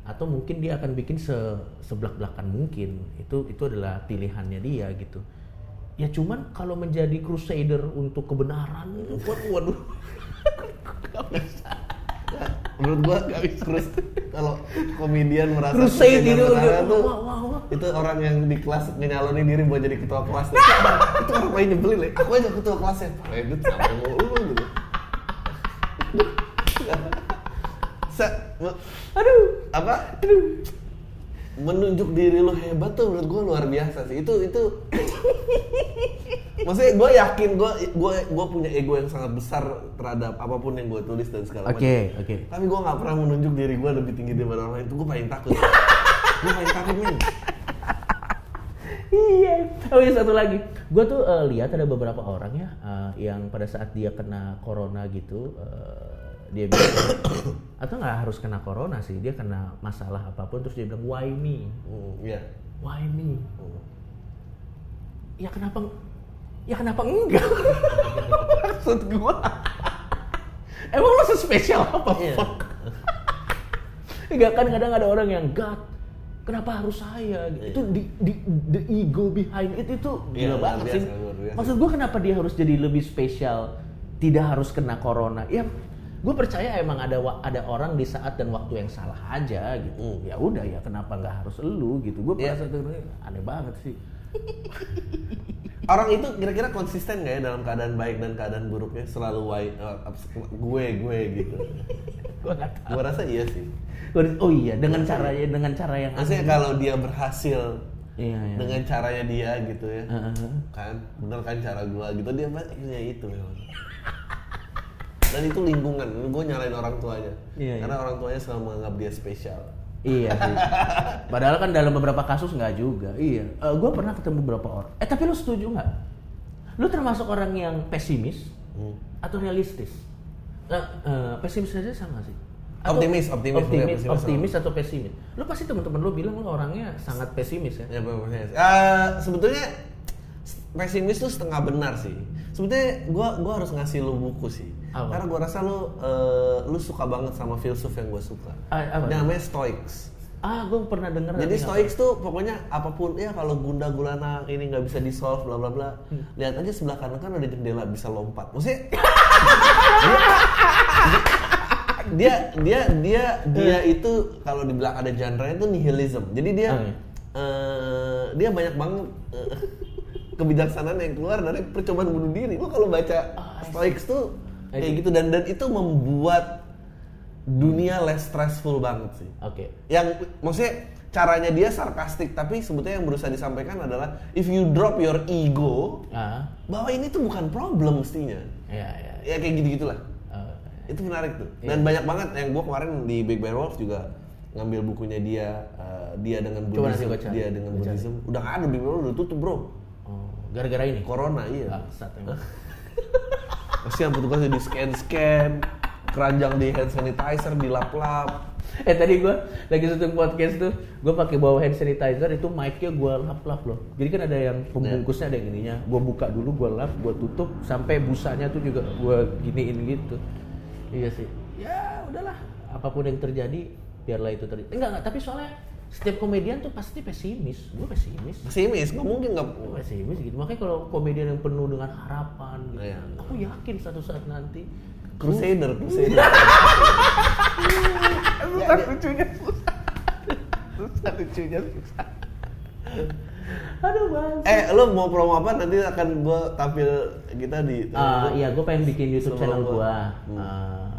atau mungkin dia akan bikin se sebelak belakan mungkin. Itu itu adalah pilihannya dia gitu. Ya cuman kalau menjadi crusader untuk kebenaran itu waduh. Waduh bisa. menurut gua terus kalau komedian merasa crusade itu dia, tuh wah wah wah. itu orang yang di kelas nyalonin diri buat jadi ketua kelas. Itu orang paling nyebelin ya. Aku aja ketua kelasnya? Pak Edut sama lu gitu Aduh. Apa? Menunjuk diri lo hebat tuh menurut gue luar biasa sih. Itu itu. Maksudnya gue yakin gue gue gue punya ego yang sangat besar terhadap apa pun yang gue tulis dan segala oke oke. Tapi gue nggak pernah menunjuk diri gue lebih tinggi daripada orang lain itu gue paling takut. Gue paling takut men Iya. Oh iya satu lagi, gue tuh eh, lihat ada beberapa orang ya eh, yang pada saat dia kena corona gitu, eh, dia bilang atau nggak harus kena corona sih, dia kena masalah apa pun terus dia bilang why me, Hmm, iya why me? Hmm. Ya kenapa? Ya kenapa enggak? Maksud gue, emang lo spesial apa? Iya. Fuck? Enggak kan kadang ada orang yang God, kenapa harus saya? Gitu. Itu di, di the ego behind it itu Iya, gila luar banget biasa, sih. biasa. Maksud gue kenapa dia harus jadi lebih spesial? Tidak harus kena corona. Ya, gue percaya emang ada ada orang di saat dan waktu yang salah aja gitu. Hmm. Ya udah ya kenapa nggak harus elu gitu? Gue Iya. merasa tuh aneh banget sih. orang itu kira-kira konsisten gak ya dalam keadaan baik dan keadaan buruknya selalu wai- eh, gue gue gitu Gue nggak gue rasa iya sih Gua- Oh iya, dengan cara dengan cara yang maksudnya kalau dia berhasil Iya, iya. dengan caranya dia gitu ya Heeh. kan bener kan cara gua gitu dia akhirnya itu memang dan itu lingkungan gue nyalain orang tuanya Iya, iya. karena orang tuanya selalu menganggap dia spesial Iya sih. Padahal kan dalam beberapa kasus nggak juga. Iya. gue pernah ketemu beberapa orang. Eh tapi lu setuju nggak? Lu termasuk orang yang pesimis Hmm. atau realistis? Nah, eh, pesimis saja sama sih. Optimis, optimis, optimis, pesimis optimis atau pesimis. Lu pasti teman-teman lu bilang lu orangnya sangat pesimis ya. Ya, pesimis. Eh, sebetulnya pesimis tuh setengah benar sih. Sebetulnya gua gua harus ngasih lu buku sih. Apa? Karena gua rasa lu eh, lu suka banget sama filsuf yang gua suka. Apa? Namanya Stoics. Ah, gue pernah denger. Jadi Stoics tuh pokoknya apa pun ya kalau gunda gulana ini nggak bisa di solve bla bla bla. Hmm. Lihat aja sebelah kanan kan ada jendela bisa lompat. Maksudnya dia dia dia dia itu kalau dibilang ada genre itu nihilism. Jadi dia iya. eh, dia banyak banget eh, kebijaksanaan yang keluar dari percobaan bunuh diri. Lo kalau baca Ah, Stoics tuh kayak gitu dan dan itu membuat dunia less stressful banget sih. Oke. yang maksudnya caranya dia sarkastik tapi sebetulnya yang berusaha disampaikan adalah if you drop your ego Ah, bahwa ini tuh bukan problem mestinya. Ya ya. ya kayak gitu gitulah Oh, itu menarik tuh. Dan banyak banget yang gua kemarin di Big Bear Wolf juga ngambil bukunya dia eh, dia dengan Buddhism. dia dengan. Buddhism. Udah ada Big Bear Wolf udah tutup bro. oh, gara-gara ini. corona iya Bangsat emang. kasihan petugasnya di scan scan keranjang di hand sanitizer dilap-lap Eh tadi gue lagi syuting podcast tuh, gue pakai bawa hand sanitizer itu mic-nya gue lap-lap loh. Jadi kan ada yang pembungkusnya ada yang ininya. Gue buka dulu, gue lap, gue tutup sampai busanya tuh juga gue giniin gitu. Iya sih. Ya udahlah, apa pun yang terjadi biarlah itu terjadi. Enggak enggak, tapi soalnya setiap komedian tuh pasti pesimis. Gue pesimis. pesimis nggak mungkin nggak Gue pesimis gitu. Makanya kalau komedian yang penuh dengan harapan gitu, Iya. aku yakin suatu saat nanti crusader crusader susah lucunya susah susah lucunya susah aduh bang Eh, lu mau promo apa? Nanti akan gue tampil kita di. Ah, iya gue pengen bikin YouTube channel gua- gue Hmm. Ah,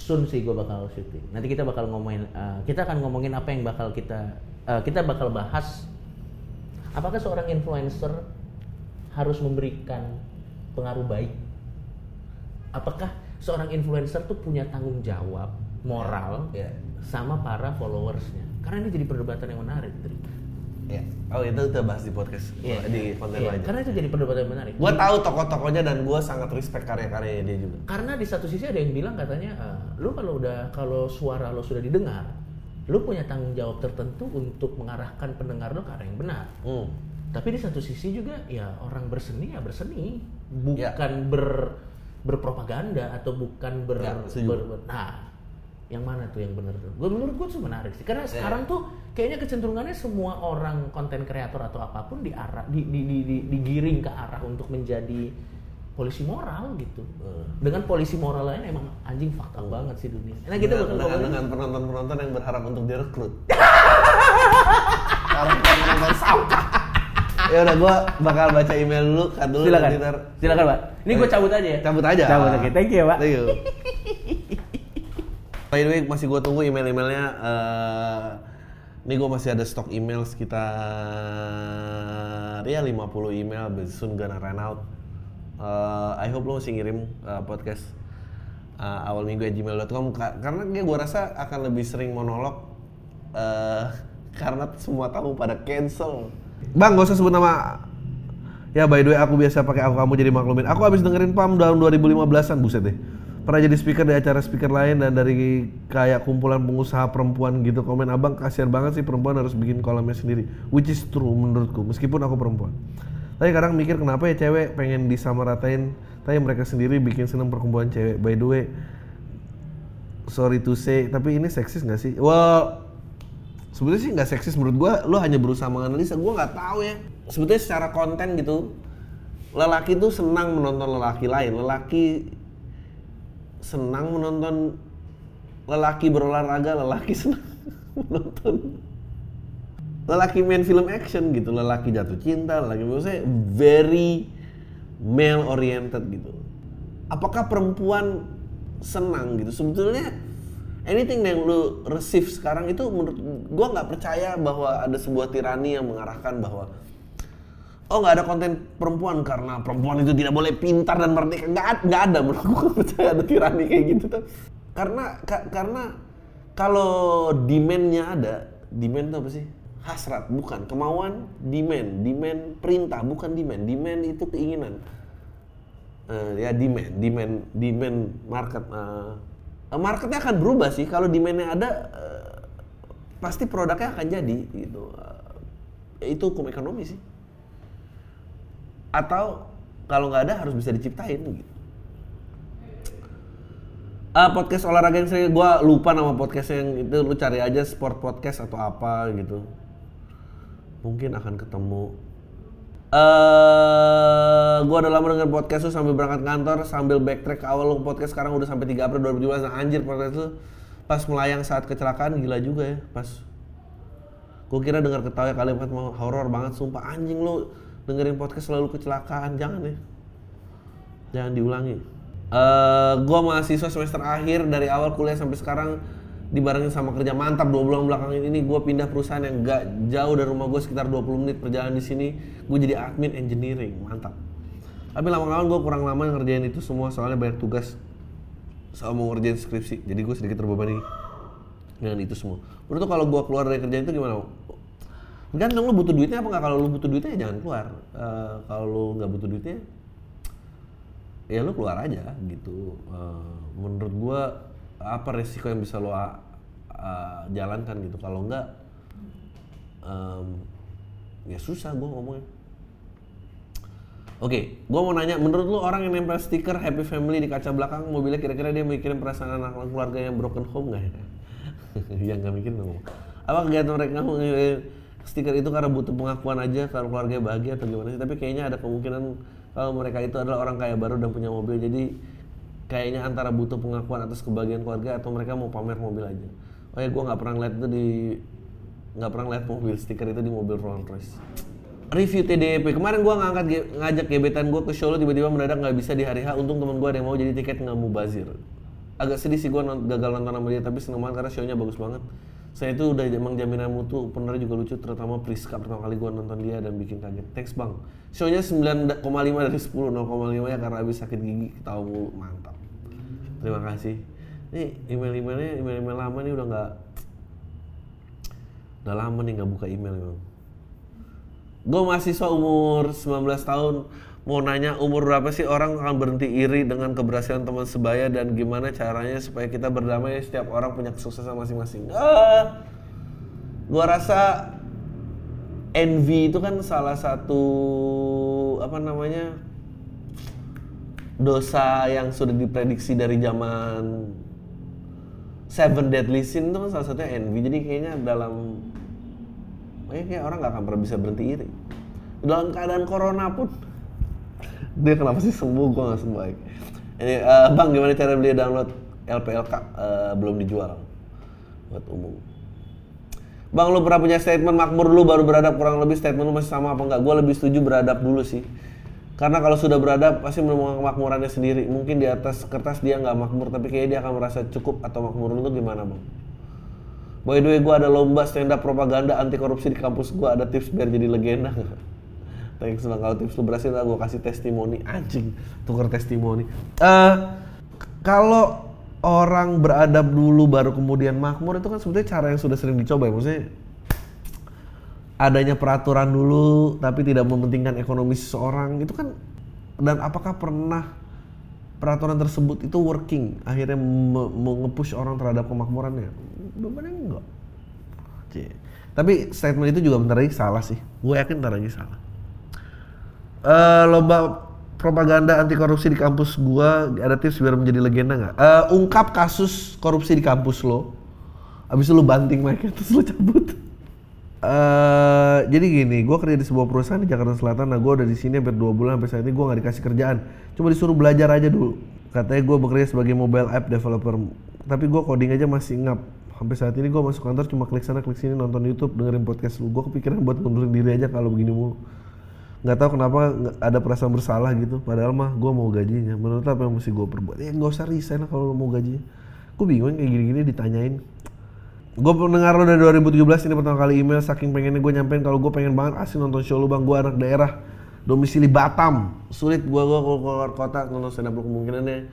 soon sih gue bakal syuting nanti kita bakal ngomongin ah, kita akan ngomongin apa yang bakal kita ah, kita bakal bahas apakah seorang influencer harus memberikan pengaruh baik apakah seorang influencer tuh punya tanggung jawab moral Iya. sama para followersnya karena ini jadi perdebatan yang menarik Dri. Iya. Oh itu kita bahas di podcast Iya. di konten Iya, lain. karena itu jadi perdebatan menarik Gue tahu tokoh-tokohnya dan gue sangat respect karya-karyanya dia juga. karena di satu sisi ada yang bilang katanya "Ah, lu kalau udah kalau suara lo sudah didengar lu punya tanggung jawab tertentu untuk mengarahkan pendengar lo ke arah yang benar Hmm. tapi di satu sisi juga ya orang berseni ya berseni Ya. bukan ber berpropaganda atau bukan ber, Ya, ber- ber- nah yang mana tuh yang benar tuh? Gue menurut gue tuh menarik sih. Karena Ya. sekarang tuh kayaknya kecenderungannya semua orang konten kreator atau apa pun diarah di, di, di, di- digiring ke arah untuk menjadi polisi moral gitu. Hmm. dengan polisi moral lain emang anjing fakta banget sih dunia. Nah kita dengan, bakal dengan, dengan penonton-penonton yang berharap untuk direkrut. Penonton sampah. ya udah gue bakal baca email dulu kan dulu silakan. Silakan pak. Ini gue cabut aja ya? cabut aja. Cabut oke. Thank you ya pak. Thank you. By the way, masih gue tunggu email-emailnya. eh ini gue masih ada stok email sekitar ya 50 email, but soon gonna run out. Eh, I hope lo masih ngirim eh, podcast eh, awal minggu at gmail.com Ka- karena gue rasa akan lebih sering monolog eh karena semua tamu pada cancel. Bang, gak usah sebut nama Ya by the way aku biasa pakai aku kamu jadi maklumin. Aku habis dengerin PAM tahun 2015-an buset deh. Pernah jadi speaker di acara speaker lain dan dari kayak kumpulan pengusaha perempuan gitu komen abang kasihan banget sih perempuan harus bikin kolamnya sendiri. Which is true menurutku meskipun aku perempuan. Tapi kadang mikir kenapa ya cewek pengen disamaratain tapi mereka sendiri bikin seneng perkumpulan cewek. By the way sorry to say tapi ini seksis nggak sih? Well sebetulnya sih nggak seksis menurut gua lo hanya berusaha menganalisa gua nggak tahu ya sebetulnya secara konten gitu lelaki tuh senang menonton lelaki lain lelaki senang menonton lelaki berolahraga lelaki senang menonton. Lelaki main film action gitu lelaki jatuh cinta lelaki saya very male oriented gitu. Apakah perempuan senang gitu? Sebetulnya anything yang lu receive sekarang itu menurut gua nggak percaya bahwa ada sebuah tirani yang mengarahkan bahwa oh nggak ada konten perempuan karena perempuan itu tidak boleh pintar dan merdeka nggak nggak ada menurut nggak percaya ada tirani kayak gitu tuh karena ka- karena kalau demandnya ada demand itu apa sih hasrat bukan kemauan demand demand perintah bukan demand demand itu keinginan Eh, ya demand, demand, demand market. eh, marketnya akan berubah sih. Kalau demandnya ada, eh, pasti produknya akan jadi gitu. Eh, itu hukum ekonomi sih. Atau kalau nggak ada harus bisa diciptain gitu. Ah, podcast olahraga yang sering gue lupa nama podcast yang itu. Lu cari aja sport podcast atau apa gitu. Mungkin akan ketemu. Eh gue udah lama denger podcast lu sambil berangkat kantor sambil backtrack ke awal lu podcast sekarang udah sampai 3 April 2017 nah, anjir podcast lu pas melayang saat kecelakaan gila juga ya pas. Gue kira dengar ketawa kalimat mau horor banget sumpah. Anjing lu dengerin podcast selalu kecelakaan jangan ya. Jangan diulangi. Eh gue mahasiswa semester akhir dari awal kuliah sampai sekarang dibarengin sama kerja mantap dua bulan belakangan ini. Gue pindah perusahaan yang gak jauh dari rumah gue sekitar 20 menit perjalanan di sini. Gue jadi admin engineering mantap. Tapi lama-lama gue kurang lama ngerjain itu semua soalnya banyak tugas. Sama mau ngerjain skripsi jadi gue sedikit terbebani dengan itu semua. Menurut kalau gue keluar dari kerjaan itu gimana Gantung lu butuh duitnya apa nggak. Kalau lu butuh duitnya ya jangan keluar. Eh, kalau lu nggak butuh duitnya ya lu keluar aja gitu. Eh, menurut gua apa resiko yang bisa lo uh, jalankan gitu. Kalau enggak em, ya susah gua ngomongnya. Oke, gua mau nanya, menurut lu orang yang nempel stiker Happy Family di kaca belakang mobilnya kira-kira dia mikirin perasaan anak keluarga yang broken home nggak ya? yang nggak mikirin ngomong. Apa kegiatan mereka stiker itu karena butuh pengakuan aja kalau keluarganya bahagia atau gimana sih? Tapi kayaknya ada kemungkinan kalau mereka itu adalah orang kaya baru dan punya mobil, jadi kayaknya antara butuh pengakuan atas kebahagiaan keluarga atau mereka mau pamer mobil aja. Oh ya, gua nggak pernah ngeliat itu di nggak pernah ngeliat mobil stiker itu di mobil Rolls Royce. Review TDP kemarin gua ngangkat ngajak gebetan gua ke Solo tiba-tiba mendadak nggak bisa di hari H. Untung temen gua ada yang mau jadi tiket nggak mau bazir. Agak sedih sih non- gagal nonton sama dia tapi seneng banget karena show-nya bagus banget saya itu udah emang jaminan mutu penernya juga lucu terutama Priska pertama kali gua nonton dia dan bikin kaget. Thanks bang. Show-nya 9,5 dari 10 0,5 ya karena habis sakit gigi ketawa mulu mantap. Terima kasih. Nih email-emailnya email-email lama nih udah nggak udah lama nih nggak buka email memang Gue mahasiswa umur 19 tahun mau nanya umur berapa sih orang akan berhenti iri dengan keberhasilan teman sebaya dan gimana caranya supaya kita berdamai setiap orang punya kesuksesan masing-masing. Ah, gua rasa envy itu kan salah satu apa namanya dosa yang sudah diprediksi dari zaman Seven Deadly Sin itu kan salah satunya envy. Jadi kayaknya dalam Kayaknya kayak orang nggak akan pernah bisa berhenti iri. Dalam keadaan corona pun dia kenapa sih sembuh gue nggak sembuh. Ini eh, bang gimana cara beli download LPLK Eh, belum dijual buat umum. Bang lu pernah punya statement makmur dulu baru beradab kurang lebih statement lu masih sama apa enggak? Gue lebih setuju beradab dulu sih. Karena kalau sudah beradab pasti menemukan kemakmurannya sendiri. Mungkin di atas kertas dia nggak makmur tapi kayaknya dia akan merasa cukup atau makmur lu gimana bang? By the way, gue ada lomba stand up propaganda anti korupsi di kampus gue. Ada tips biar jadi legenda? Thanks bang, kalau tips lu berhasil gue kasih testimoni anjing, tuker testimoni. Eh, kalau orang beradab dulu baru kemudian makmur itu kan sebetulnya cara yang sudah sering dicoba ya. Maksudnya adanya peraturan dulu tapi tidak mementingkan ekonomi seseorang itu kan dan apakah pernah peraturan tersebut itu working akhirnya me- me- nge-push orang terhadap kemakmurannya jawabannya enggak Cie. tapi statement itu juga bentar lagi salah sih gue yakin bentar lagi salah Eh, lomba propaganda anti korupsi di kampus gua ada tips biar menjadi legenda nggak? Eh, ungkap kasus korupsi di kampus lo, abis itu lu banting mic terus lu cabut. Eh, jadi gini, gua kerja di sebuah perusahaan di Jakarta Selatan. Nah, gua udah di sini hampir dua bulan sampai saat ini gua nggak dikasih kerjaan. Cuma disuruh belajar aja dulu. Katanya gua bekerja sebagai mobile app developer. Tapi gua coding aja masih ngap. Sampai saat ini gua masuk kantor cuma klik sana klik sini nonton YouTube dengerin podcast lu. Gua kepikiran buat ngundurin diri aja kalau begini mulu nggak tahu kenapa ada perasaan bersalah gitu. Padahal mah gue mau gajinya. Menurut apa yang mesti gue perbuat? Ya nggak usah resign kalau lo mau gajinya gue bingung kayak gini-gini ditanyain. Gue pendengar lo dari 2017 ini pertama kali email saking pengennya gue nyampein. Kalau gue pengen banget asli nonton show lu bang. Gue anak daerah. Domisili Batam. Sulit gue gue keluar kota nonton stand up kemungkinannya.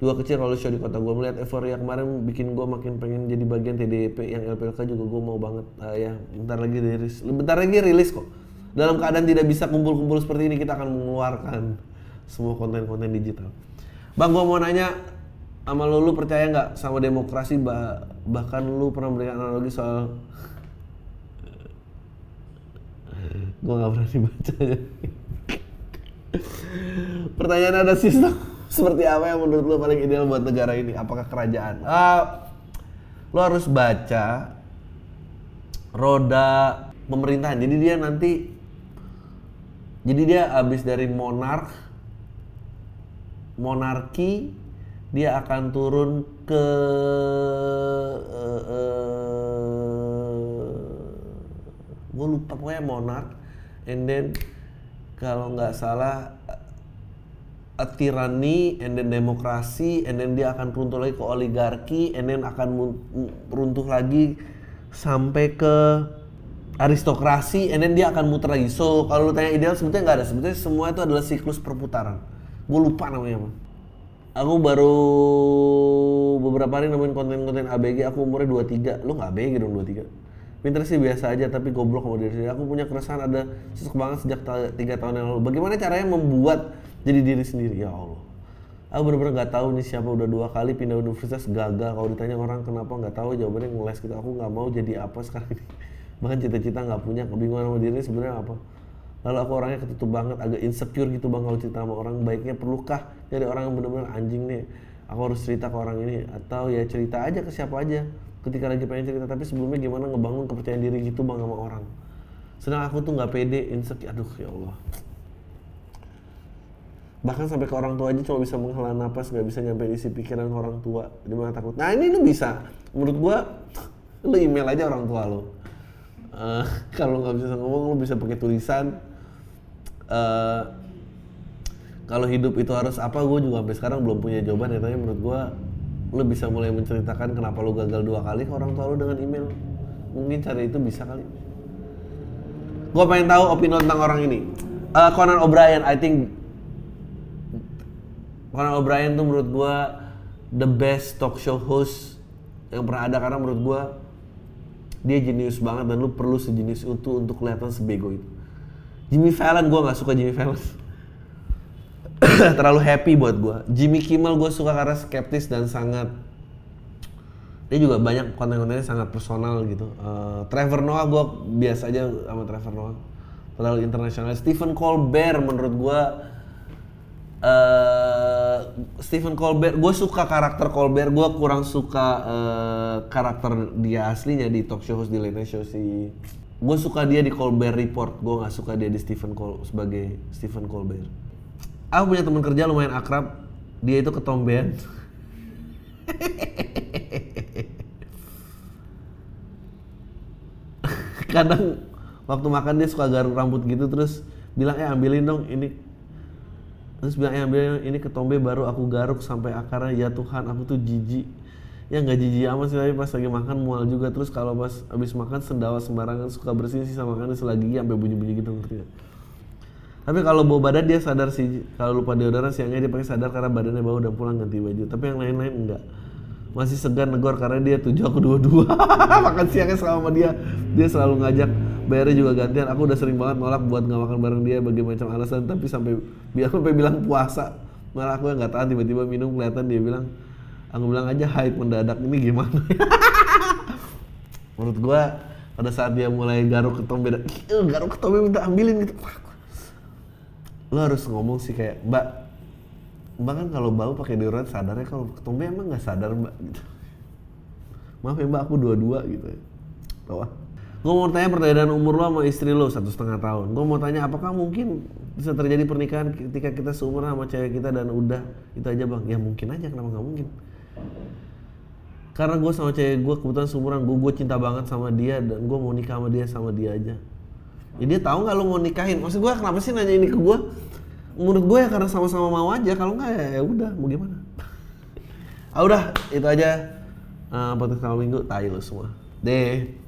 Dua kecil kalau show di kota gue melihat euforia kemarin bikin gue makin pengen jadi bagian TDP yang LPLK juga gue mau banget. Ah, ya bentar lagi rilis. Bentar lagi rilis kok dalam keadaan tidak bisa kumpul-kumpul seperti ini kita akan mengeluarkan semua konten-konten digital. Bang gue mau nanya sama lu, lu percaya nggak sama demokrasi? Bah- bahkan lu pernah memberikan analogi soal gue nggak berani baca. Pertanyaan ada sistem seperti apa yang menurut lu paling ideal buat negara ini? Apakah kerajaan? Ah, lu harus baca roda pemerintahan. Jadi dia nanti jadi dia habis dari monark monarki dia akan turun ke gue lupa pokoknya monark. And then kalau nggak salah a tyranny and then demokrasi and then dia akan runtuh lagi ke oligarki and then akan runtuh lagi sampai ke aristokrasi and then dia akan muter lagi so kalau lu tanya ideal sebetulnya nggak ada sebetulnya semua itu adalah siklus perputaran gue lupa namanya apa aku baru beberapa hari nemuin konten-konten ABG aku umurnya 23 lu nggak ABG dong 23 Pinter sih biasa aja tapi goblok sama diri sendiri. Aku punya keresahan ada sesek banget sejak tiga tahun yang lalu. Bagaimana caranya membuat jadi diri sendiri? Ya Allah. Aku bener-bener nggak tahu nih siapa udah dua kali pindah universitas gagal. Kalau ditanya orang kenapa nggak tahu jawabannya ngeles gitu. Aku nggak mau jadi apa sekarang ini. Bahkan cita-cita nggak punya kebingungan sama diri sebenarnya apa. Lalu aku orangnya ketutup banget, agak insecure gitu bang kalau cerita sama orang. Baiknya perlukah jadi orang yang bener-bener anjing nih? Aku harus cerita ke orang ini atau ya cerita aja ke siapa aja ketika lagi pengen cerita. Tapi sebelumnya gimana ngebangun kepercayaan diri gitu bang sama orang. Sedang aku tuh nggak pede, insecure. Aduh ya Allah. Bahkan sampai ke orang tua aja cuma bisa menghela napas, nggak bisa nyampe isi pikiran orang tua. Di mana takut. Nah ini lu bisa. Menurut gua, lu email aja orang tua lu. Eh, kalau nggak bisa ngomong, lu bisa pakai tulisan. Eh, kalau hidup itu harus apa, gue juga sampai sekarang belum punya jawaban. Ya, tapi menurut gua, lu bisa mulai menceritakan kenapa lu gagal dua kali ke orang tua lu dengan email. Mungkin cara itu bisa kali. Gue pengen tahu opini tentang orang ini. Eh, Conan O'Brien, I think Conan O'Brien tuh menurut gua the best talk show host yang pernah ada karena menurut gua dia jenius banget dan lu perlu sejenis itu untuk kelihatan sebego itu. Jimmy Fallon gua nggak suka Jimmy Fallon. Terlalu happy buat gua. Jimmy Kimmel gua suka karena skeptis dan sangat dia juga banyak konten-kontennya sangat personal gitu. Eh, Trevor Noah gua biasa aja sama Trevor Noah. Terlalu internasional. Stephen Colbert menurut gua eh Stephen Colbert, gue suka karakter Colbert, gue kurang suka eh, karakter dia aslinya di talk show host di late show si. Gue suka dia di Colbert Report, gue nggak suka dia di Stephen Col sebagai Stephen Colbert. Aku punya teman kerja lumayan akrab, dia itu ketombean. Kadang waktu makan dia suka garuk rambut gitu terus bilang eh ambilin dong ini terus bilang eh ambilin dong, ini ketombe baru aku garuk sampai akarnya ya Tuhan aku tuh jijik. Ya nggak jijik amat sih tapi pas lagi makan mual juga. Terus kalau pas habis makan sendawa sembarangan suka bersihin sisa makanan selagi sampai bunyi-bunyi gitu ngerti nggak? tapi kalau bau badan dia sadar sih. Kalau lupa deodoran siangnya dia pakai sadar karena badannya bau dan pulang ganti baju. Tapi yang lain-lain enggak masih segan negor karena dia tujuh aku dua-dua. Makan siangnya sama dia. Dia selalu ngajak bayarnya juga gantian. Aku udah sering banget nolak buat nggak makan bareng dia bagi macam alasan. Tapi sampai dia sampai bilang puasa. Malah aku yang nggak tahan tiba-tiba minum kelihatan dia bilang aku bilang aja haid mendadak ini gimana? Menurut gua pada saat dia mulai garuk ketombe "Ih, garuk ketombe minta ambilin gitu. Lo harus ngomong sih kayak mbak mbak kan kalau bau pakai deodoran sadar ya kalau ketombe emang nggak sadar mbak gitu. Maaf ya mbak aku dua-dua gitu ya. Bawah gue mau tanya perbedaan umur lo sama istri lo satu setengah tahun. Gue mau tanya apakah mungkin bisa terjadi pernikahan ketika kita seumuran sama cewek kita dan udah? Itu aja bang. Ya mungkin aja. Kenapa nggak mungkin? Karena gue sama cewek gue kebetulan seumuran. Gue gue cinta banget sama dia dan gue mau nikah sama dia sama dia aja. Ya dia tahu nggak lo mau nikahin? Maksud gue kenapa sih nanya ini ke gue menurut gue ya karena sama-sama mau aja. Kalau nggak ya ya udah. Mau gimana? Ah udah, itu aja. Uh, podcast minggu, lu semua. Deh.